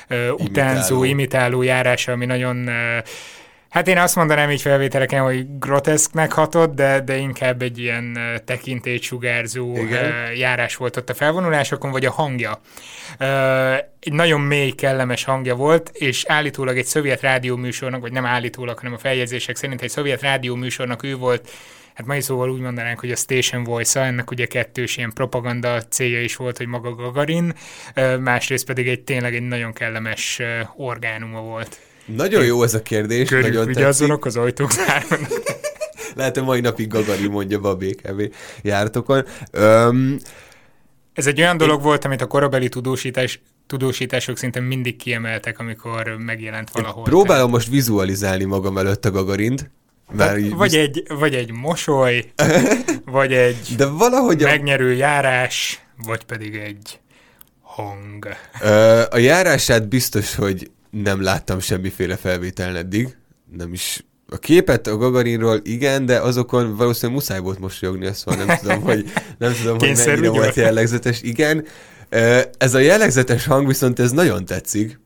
S1: ö, utánzó, imitáló járása, ami nagyon ö, Hát én azt mondanám így felvételeken, hogy groteszknek hatott, de, de inkább egy ilyen tekintélyt sugárzó Igen. járás volt ott a felvonulásokon, vagy a hangja. Egy nagyon mély, kellemes hangja volt, és állítólag egy szovjet rádióműsornak, vagy nem állítólag, hanem a feljegyzések szerint egy szovjet rádióműsornak ő volt hát mai szóval úgy mondanánk, hogy a Station Voice-a, ennek ugye kettős ilyen propaganda célja is volt, hogy maga Gagarin, másrészt pedig egy tényleg egy nagyon kellemes orgánuma volt.
S3: Nagyon jó ez a kérdés.
S1: Körül nagyon vigyázzanak az ajtók
S3: Lehet, hogy mai napig Gagari mondja a BKV jártokon. Um,
S1: ez egy olyan dolog én... volt, amit a korabeli tudósítás, tudósítások szinte mindig kiemeltek, amikor megjelent valahol.
S3: Én próbálom most vizualizálni magam előtt a Gagarint,
S1: mert hát, vagy, egy, vagy egy mosoly, vagy egy
S3: De valahogy
S1: megnyerő a... járás, vagy pedig egy hang.
S3: A járását biztos, hogy nem láttam semmiféle felvétel eddig, nem is a képet a Gagarinról igen, de azokon valószínűleg muszáj volt mosolyogni, azt mondom, nem tudom, hogy, nem tudom, hogy mennyire volt jellegzetes. Igen, ez a jellegzetes hang viszont ez nagyon tetszik.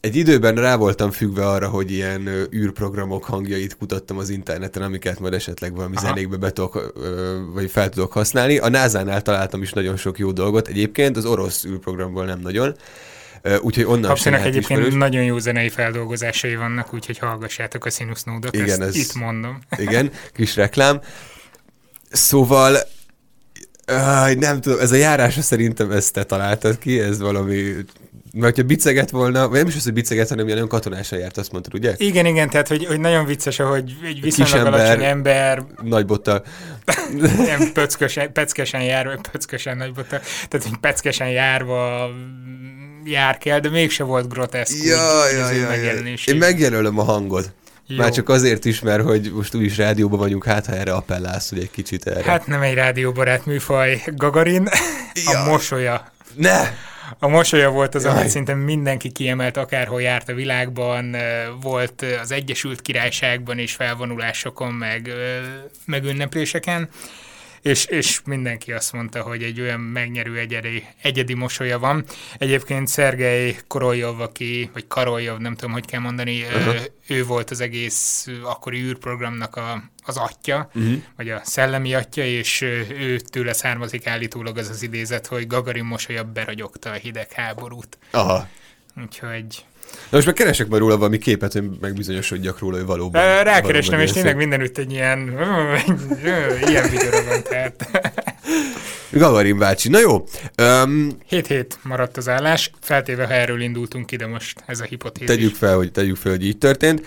S3: Egy időben rá voltam függve arra, hogy ilyen űrprogramok hangjait kutattam az interneten, amiket majd esetleg valami Aha. zenékbe be tudok, vagy fel tudok használni. A NASA-nál találtam is nagyon sok jó dolgot. Egyébként az orosz űrprogramból nem nagyon. Úgyhogy onnan
S1: Kapszinak egyébként ismerős. nagyon jó zenei feldolgozásai vannak, úgyhogy hallgassátok a Sinus Nódot, Igen, ez, itt mondom.
S3: Igen, kis reklám. Szóval Uh, nem tudom, ez a járása szerintem ezt te találtad ki, ez valami mert ha biceget volna, vagy nem is az, hogy biceget, hanem ilyen katonásan járt, azt mondtad, ugye?
S1: Igen, igen, tehát hogy, hogy nagyon vicces, hogy egy viszonylag ember, alacsony ember...
S3: Nagy bottal.
S1: ilyen pöckösen, peckesen jár, pöckösen nagy bottal, tehát hogy peckesen járva jár kell, de mégse volt groteszk.
S3: Ja, ja, ja, ja. Én megjelölöm a hangod. Jó. Már csak azért is, mert hogy most úgyis rádióban vagyunk, hát ha erre appellálsz, hogy egy kicsit erre.
S1: Hát nem egy rádióbarát műfaj. Gagarin, ja. a mosolya.
S3: Ne!
S1: A mosolya volt az, Jaj. amit szinte mindenki kiemelt, akárhol járt a világban, volt az Egyesült Királyságban is felvonulásokon, meg, meg ünnepléseken és, és mindenki azt mondta, hogy egy olyan megnyerő egyedi, egyedi mosolya van. Egyébként Szergej Koroljov, aki, vagy Karoljov, nem tudom, hogy kell mondani, uh-huh. ő volt az egész akkori űrprogramnak a, az atya, uh-huh. vagy a szellemi atya, és ő tőle származik állítólag az az idézet, hogy Gagarin mosolya beragyogta a hidegháborút.
S3: Aha.
S1: Úgyhogy
S3: Na most meg keresek majd róla valami képet, hogy megbizonyosodjak róla, hogy valóban.
S1: Rákeresnem, és tényleg mindenütt egy ilyen, ilyen videóra van, tehát.
S3: Gagarin bácsi. Na jó. Um,
S1: 7 hét maradt az állás, feltéve, ha erről indultunk ide most, ez a hipotézis.
S3: Tegyük fel, hogy, tegyük fel, hogy így történt.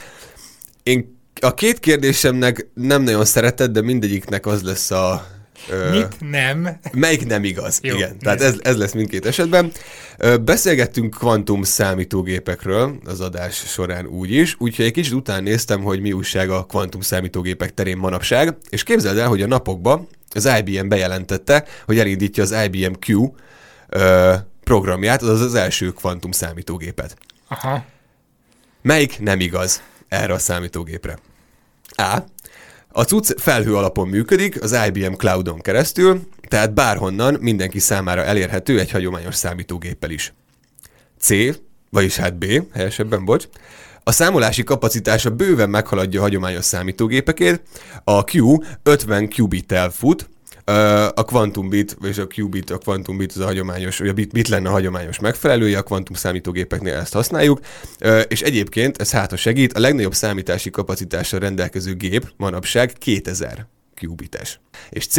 S3: Én a két kérdésemnek nem nagyon szeretett, de mindegyiknek az lesz a
S1: Mit nem?
S3: Melyik nem igaz, Jó, igen. Tehát ez, ez lesz mindkét esetben. Beszélgettünk kvantum számítógépekről az adás során úgy is, úgyhogy egy kicsit után néztem, hogy mi újság a kvantum számítógépek terén manapság, és képzeld el, hogy a napokban az IBM bejelentette, hogy elindítja az IBM Q programját, azaz az első kvantum számítógépet.
S1: Aha.
S3: Melyik nem igaz erre a számítógépre? A. A cucc felhő alapon működik, az IBM Cloudon keresztül, tehát bárhonnan mindenki számára elérhető egy hagyományos számítógéppel is. C, vagyis hát B, helyesebben, bocs. A számolási kapacitása bőven meghaladja a hagyományos számítógépekét, a Q 50 qubittel fut, a quantum bit, és a qubit, a quantum bit az a hagyományos, vagy a bit, bit lenne a hagyományos megfelelője, a quantum számítógépeknél ezt használjuk, és egyébként ez hát a segít, a legnagyobb számítási kapacitással rendelkező gép manapság 2000 qubites. És C,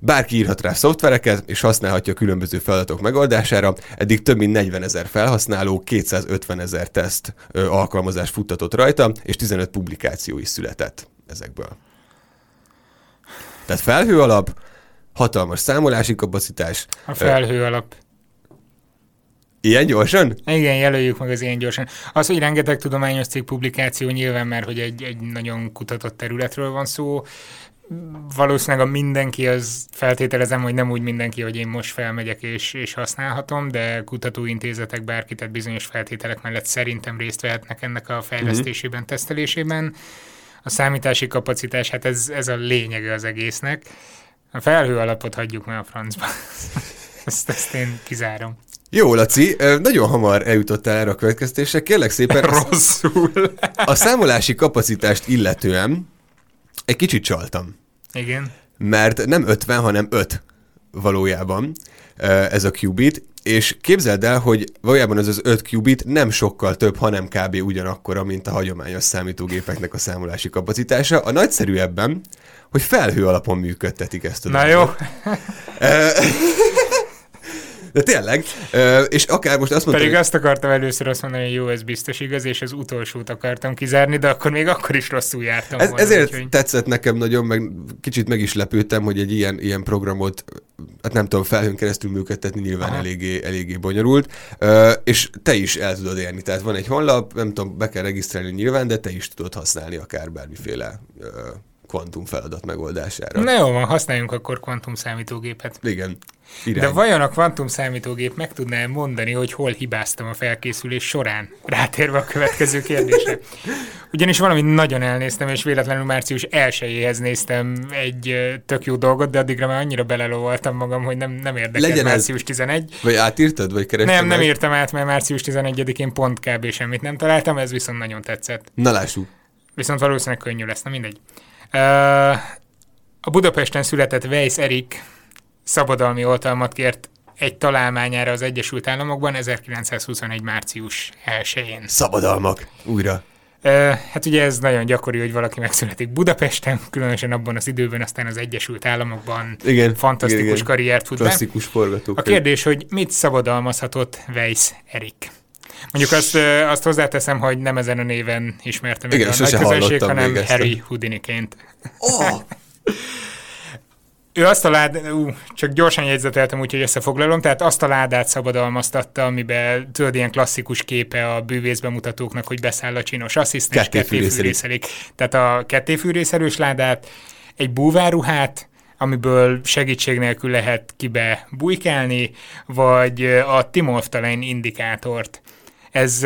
S3: bárki írhat rá szoftvereket, és használhatja különböző feladatok megoldására. Eddig több mint 40 ezer felhasználó, 250 ezer teszt ö, alkalmazás futtatott rajta, és 15 publikáció is született ezekből. Tehát felhő alap, hatalmas számolási kapacitás.
S1: A felhő alap.
S3: Ilyen gyorsan?
S1: Igen, jelöljük meg az ilyen gyorsan. Az, hogy rengeteg tudományos cikk publikáció nyilván, mert hogy egy, egy nagyon kutatott területről van szó, valószínűleg a mindenki, az feltételezem, hogy nem úgy mindenki, hogy én most felmegyek és, és használhatom, de kutatóintézetek bárki, tehát bizonyos feltételek mellett szerintem részt vehetnek ennek a fejlesztésében, mm-hmm. tesztelésében. A számítási kapacitás, hát ez, ez a lényege az egésznek. A felhő alapot hagyjuk meg a francba. ezt, ezt én kizárom.
S3: Jó, Laci, nagyon hamar eljutottál erre a következtésre. Kérlek szépen...
S1: Rosszul.
S3: A számolási kapacitást illetően egy kicsit csaltam.
S1: Igen.
S3: Mert nem 50, hanem 5 valójában ez a qubit, és képzeld el, hogy valójában ez az 5 qubit nem sokkal több, hanem kb. ugyanakkora, mint a hagyományos számítógépeknek a számolási kapacitása. A nagyszerű ebben, hogy felhő alapon működtetik ezt a
S1: Na jó.
S3: De tényleg, és akár most azt mondtam...
S1: Pedig azt akartam először azt mondani, hogy jó, ez biztos igaz, és az utolsót akartam kizárni, de akkor még akkor is rosszul jártam
S3: ez, volna. Ezért úgyhogy... tetszett nekem nagyon, meg kicsit meg is lepődtem, hogy egy ilyen, ilyen programot, hát nem tudom, felhőn keresztül működtetni nyilván eléggé, eléggé bonyolult, és te is el tudod érni. Tehát van egy honlap, nem tudom, be kell regisztrálni nyilván, de te is tudod használni akár bármiféle kvantum feladat megoldására.
S1: Na jó van, használjunk akkor kvantum számítógépet.
S3: Igen.
S1: Irány. De vajon a kvantum számítógép meg tudná mondani, hogy hol hibáztam a felkészülés során? Rátérve a következő kérdésre. Ugyanis valamit nagyon elnéztem, és véletlenül március 1 néztem egy tök jó dolgot, de addigra már annyira belelovaltam magam, hogy nem, nem érdekel Legyen március ez... 11.
S3: Vagy átírtad, vagy kerestem
S1: Nem, nem meg? írtam át, mert március 11-én pont kb. semmit nem találtam, ez viszont nagyon tetszett.
S3: Na lássuk.
S1: Viszont valószínűleg könnyű lesz, na mindegy. A Budapesten született Weiss Erik szabadalmi oltalmat kért egy találmányára az Egyesült Államokban 1921. március 1-én.
S3: Szabadalmak, újra.
S1: Hát ugye ez nagyon gyakori, hogy valaki megszületik Budapesten, különösen abban az időben, aztán az Egyesült Államokban
S3: igen,
S1: fantasztikus
S3: igen, igen.
S1: karriert fut
S3: Klasszikus forgatók.
S1: A kérdés, hogy mit szabadalmazhatott Weiss Erik? Mondjuk azt, azt hozzáteszem, hogy nem ezen a néven ismertem
S3: Igen, a nagy közönség,
S1: hanem Harry Houdiniként. Oh! ő azt a ládát, ú, csak gyorsan jegyzeteltem, úgyhogy összefoglalom, tehát azt a ládát szabadalmaztatta, amiben tudod, ilyen klasszikus képe a bűvészbemutatóknak, hogy beszáll a csinos asszisztens, kettéfűrészelik. Tehát a kettéfűrészelős ládát, egy búváruhát, amiből segítség nélkül lehet kibe bujkálni, vagy a Timolftalein indikátort. Ez,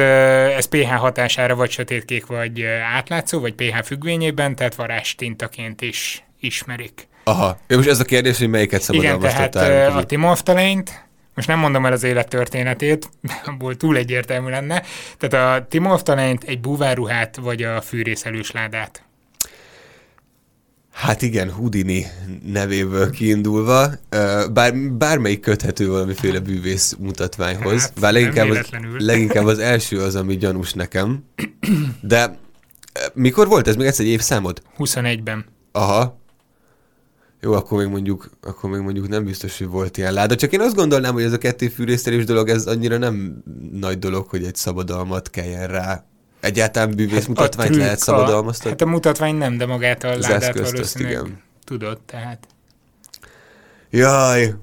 S1: ez pH hatására vagy sötétkék, vagy átlátszó, vagy pH függvényében, tehát varázstintaként is ismerik.
S3: Aha. Most ez a kérdés, hogy melyiket szabadalmaztattál?
S1: Igen, tehát a Timolftaleint, most nem mondom el az élettörténetét, abból túl egyértelmű lenne, tehát a Timolftaleint, egy búváruhát, vagy a fűrészelős ládát.
S3: Hát igen, Houdini nevéből kiindulva, bár, bármelyik köthető valamiféle bűvész mutatványhoz, hát, bár leginkább az, leginkább az első az, ami gyanús nekem. De mikor volt ez? Még egyszer egy évszámod?
S1: 21-ben.
S3: Aha. Jó, akkor még mondjuk, akkor még mondjuk nem biztos, hogy volt ilyen láda. Csak én azt gondolnám, hogy ez a kettő fűrésztelés dolog, ez annyira nem nagy dolog, hogy egy szabadalmat kelljen rá Egyáltalán bűvész hát mutatványt lehet szabadalmaztatni?
S1: Hát a mutatvány nem, de magát a ládát valószínűleg igen. tudod, tehát.
S3: Jaj,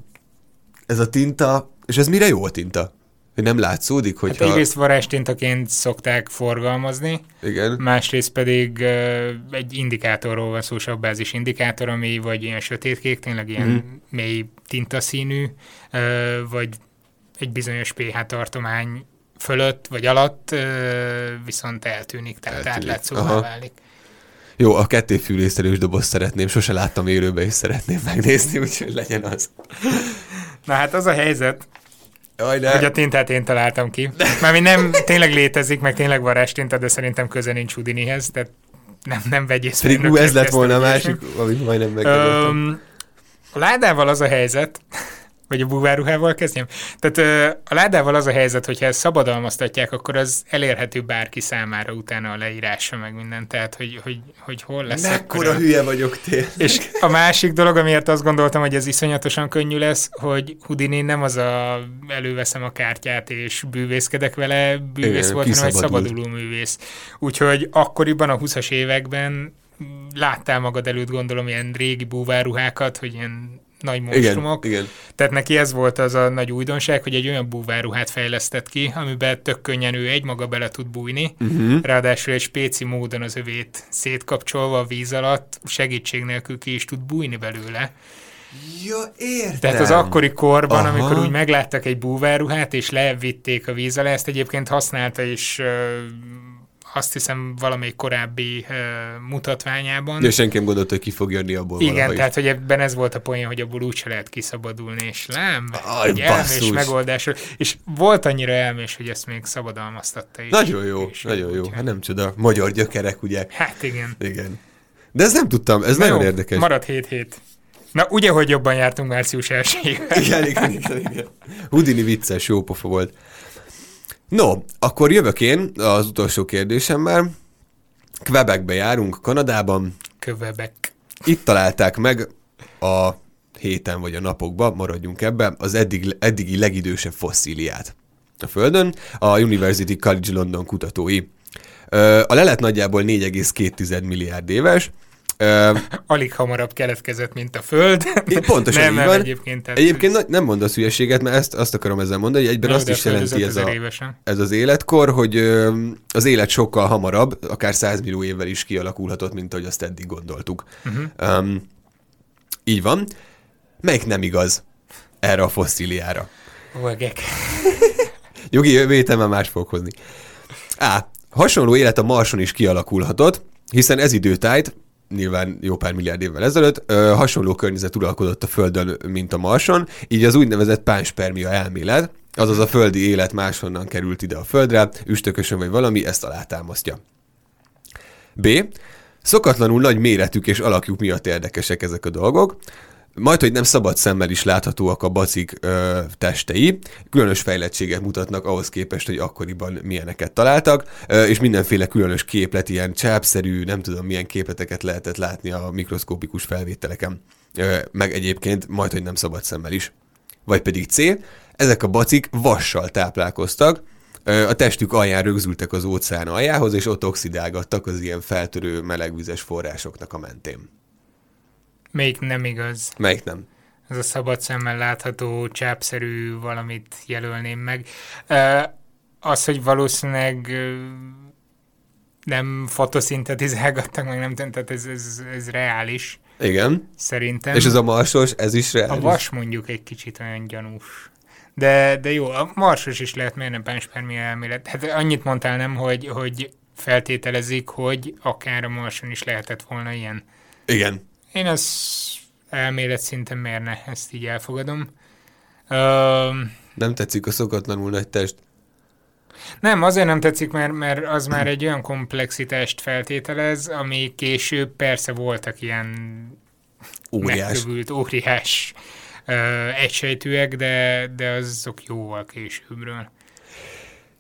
S3: ez a tinta, és ez mire jó a tinta? Hogy nem látszódik, hogy.
S1: Hát egyrészt varázstintaként szokták forgalmazni,
S3: Igen.
S1: másrészt pedig uh, egy indikátorról van szó, sabbázis indikátor, ami vagy ilyen sötétkék, tényleg ilyen mm. mély tintaszínű, uh, vagy egy bizonyos pH tartomány fölött vagy alatt viszont eltűnik, tehát eltűnik. átlátszóvá válik.
S3: Jó, a kettéfűrésztelős doboz szeretném, sose láttam élőbe, és szeretném megnézni, úgyhogy legyen az.
S1: Na hát az a helyzet, Jaj, de... Hogy a tintát én találtam ki. Mert nem tényleg létezik, meg tényleg varázstinta, de szerintem köze nincs Houdinihez, tehát nem, nem vegyész.
S3: Pedig ú, ez lett volna a másik, amit majdnem megkerültem.
S1: A ládával az a helyzet, vagy a búváruhával kezdjem? Tehát a ládával az a helyzet, hogyha ezt szabadalmaztatják, akkor az elérhető bárki számára utána a leírása, meg minden. Tehát, hogy, hogy, hogy hol lesz.
S3: Mekkora akkor hülye vagyok tényleg.
S1: És a másik dolog, amiért azt gondoltam, hogy ez iszonyatosan könnyű lesz, hogy Houdini nem az a előveszem a kártyát és bűvészkedek vele, bűvész Igen, volt, hanem egy szabaduló művész. Úgyhogy akkoriban a 20-as években láttál magad előtt, gondolom, ilyen régi búváruhákat, hogy ilyen nagy monstrumok.
S3: Igen, igen.
S1: Tehát neki ez volt az a nagy újdonság, hogy egy olyan búváruhát fejlesztett ki, amiben tök könnyen ő egymaga bele tud bújni, uh-huh. ráadásul egy spéci módon az övét szétkapcsolva a víz alatt, segítség nélkül ki is tud bújni belőle.
S3: Ja, értem.
S1: Tehát az akkori korban, Aha. amikor úgy megláttak egy búváruhát, és levitték a víz alá, ezt egyébként használta is azt hiszem valamelyik korábbi uh, mutatványában.
S3: De senki nem gondolt, hogy ki fog jönni abból
S1: Igen, tehát is. hogy ebben ez volt a poén, hogy abból úgyse lehet kiszabadulni, és nem, Aj, egy elmés megoldás. És volt annyira elmés, hogy ezt még szabadalmaztatta is.
S3: Nagyon jó, nagyon jó. Hát nem csoda. Magyar gyökerek, ugye?
S1: Hát igen.
S3: Igen. De ez nem tudtam, ez Na nagyon jó, érdekes.
S1: Marad 7 hét. Na, ugye, hogy jobban jártunk március 1
S3: igen, igen, igen, igen. Houdini vicces, jó pofa volt. No, akkor jövök én az utolsó kérdésemmel. Quebecbe járunk, Kanadában.
S1: Quebec.
S3: Itt találták meg a héten vagy a napokban, maradjunk ebben, az eddig, eddigi legidősebb fosszíliát a Földön, a University College London kutatói. A lelet nagyjából 4,2 milliárd éves,
S1: Uh, Alig hamarabb keletkezett, mint a Föld.
S3: Pontosan nem, így van. Egyébként, tehát egyébként nem mondasz hülyeséget, mert ezt azt akarom ezzel mondani, hogy egyben nem, azt is jelenti ez, a, ez az életkor, hogy uh, az élet sokkal hamarabb, akár 100 millió évvel is kialakulhatott, mint ahogy azt eddig gondoltuk. Uh-huh. Um, így van. Melyik nem igaz erre a fosszíliára?
S1: Vögek.
S3: Jogi, jövő már más fogok hozni. Á, hasonló élet a Marson is kialakulhatott, hiszen ez időtájt nyilván jó pár milliárd évvel ezelőtt, ö, hasonló környezet uralkodott a Földön, mint a Marson, így az úgynevezett pánspermia elmélet, azaz a földi élet máshonnan került ide a Földre, üstökösön vagy valami, ezt alátámasztja. B. Szokatlanul nagy méretük és alakjuk miatt érdekesek ezek a dolgok. Majd, hogy nem szabad szemmel is láthatóak a bacik ö, testei, különös fejlettséget mutatnak ahhoz képest, hogy akkoriban milyeneket találtak, ö, és mindenféle különös képlet, ilyen csápszerű, nem tudom milyen képleteket lehetett látni a mikroszkópikus felvételeken, ö, meg egyébként majd, hogy nem szabad szemmel is. Vagy pedig C, ezek a bacik vassal táplálkoztak, a testük alján rögzültek az óceán aljához, és ott oxidálgattak az ilyen feltörő melegvizes forrásoknak a mentén.
S1: Melyik nem igaz?
S3: Melyik nem?
S1: Ez a szabad szemmel látható, csápszerű valamit jelölném meg. Az, hogy valószínűleg nem fotoszintetizálgattak, meg nem tehát ez, ez, ez reális.
S3: Igen.
S1: Szerintem.
S3: És ez a marsos, ez is reális?
S1: A vas mondjuk egy kicsit olyan gyanús. De, de jó, a marsos is lehet, miért nem pánspermia elmélet. Hát annyit mondtál nem, hogy, hogy feltételezik, hogy akár a marson is lehetett volna ilyen.
S3: Igen.
S1: Én az elmélet szinten miért ne, ezt így elfogadom. Uh,
S3: nem tetszik a szokatlanul nagy test?
S1: Nem, azért nem tetszik, mert, mert az már egy olyan komplexitást feltételez, ami később persze voltak ilyen óriás, megkövült, óriás uh, egysejtűek, de, de azok jóval későbbről.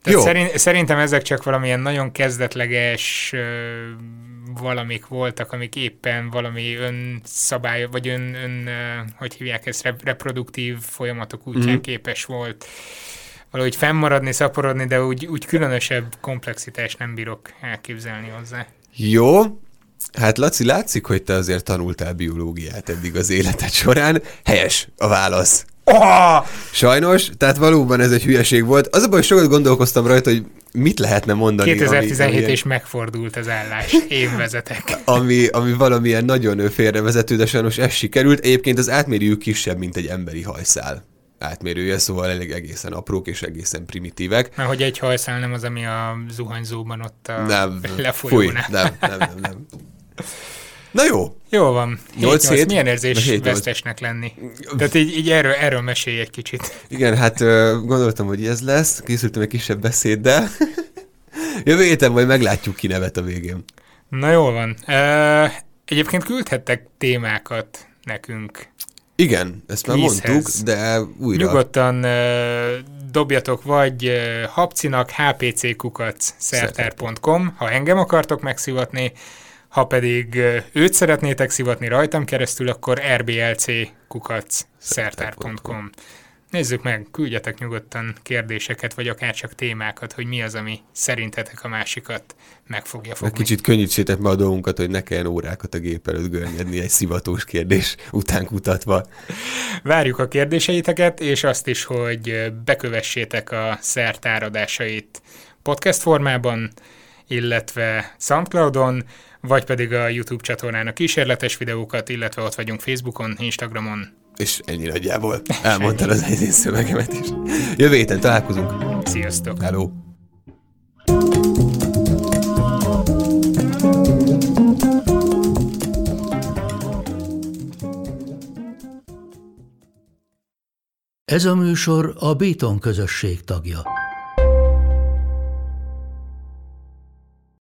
S1: Tehát Jó. Szerint, szerintem ezek csak valamilyen nagyon kezdetleges uh, valamik voltak, amik éppen valami önszabály, vagy ön, ön hogy hívják ezt, reproduktív folyamatok útján mm. képes volt valahogy fennmaradni, szaporodni, de úgy, úgy különösebb komplexitást nem bírok elképzelni hozzá.
S3: Jó, Hát Laci, látszik, hogy te azért tanultál biológiát eddig az életed során. Helyes a válasz. Oh! Sajnos, tehát valóban ez egy hülyeség volt. Az a baj, hogy sokat gondolkoztam rajta, hogy mit lehetne mondani.
S1: 2017 ami, és megfordult az állás. Én vezetek.
S3: Ami, ami valamilyen nagyon félrevezető, de sajnos ez sikerült. Egyébként az átmérőjük kisebb, mint egy emberi hajszál átmérője, szóval elég egészen aprók és egészen primitívek.
S1: Mert hogy egy hajszál nem az, ami a zuhanyzóban ott a
S3: nem, fúj, nem, nem, nem, nem. Na jó.
S1: Jó van. 8 hét, Milyen érzés 7, vesztesnek lenni? Tehát így, így erről, erről mesélj egy kicsit.
S3: Igen, hát gondoltam, hogy ez lesz. Készültem egy kisebb beszéddel. Jövő héten majd meglátjuk ki nevet a végén.
S1: Na jól van. Egyébként küldhettek témákat nekünk.
S3: Igen, ezt már Ízhez. mondtuk, de újra.
S1: Nyugodtan dobjatok vagy uh, hapcinak szerter.com, ha engem akartok megszivatni, ha pedig őt szeretnétek szivatni rajtam keresztül, akkor rblc kukac szertár.com. Nézzük meg, küldjetek nyugodtan kérdéseket, vagy akár csak témákat, hogy mi az, ami szerintetek a másikat meg fogja fogni.
S3: Kicsit könnyítsétek meg a dolgunkat, hogy ne kelljen órákat a gép előtt görnyedni egy szivatós kérdés után kutatva.
S1: Várjuk a kérdéseiteket, és azt is, hogy bekövessétek a szertáradásait podcast formában, illetve Soundcloudon, vagy pedig a YouTube csatornának kísérletes videókat, illetve ott vagyunk Facebookon, Instagramon.
S3: És ennyi nagyjából elmondtad az én szövegemet is. Jövő héten találkozunk.
S1: Sziasztok!
S3: Hello!
S4: Ez a műsor a Béton közösség tagja.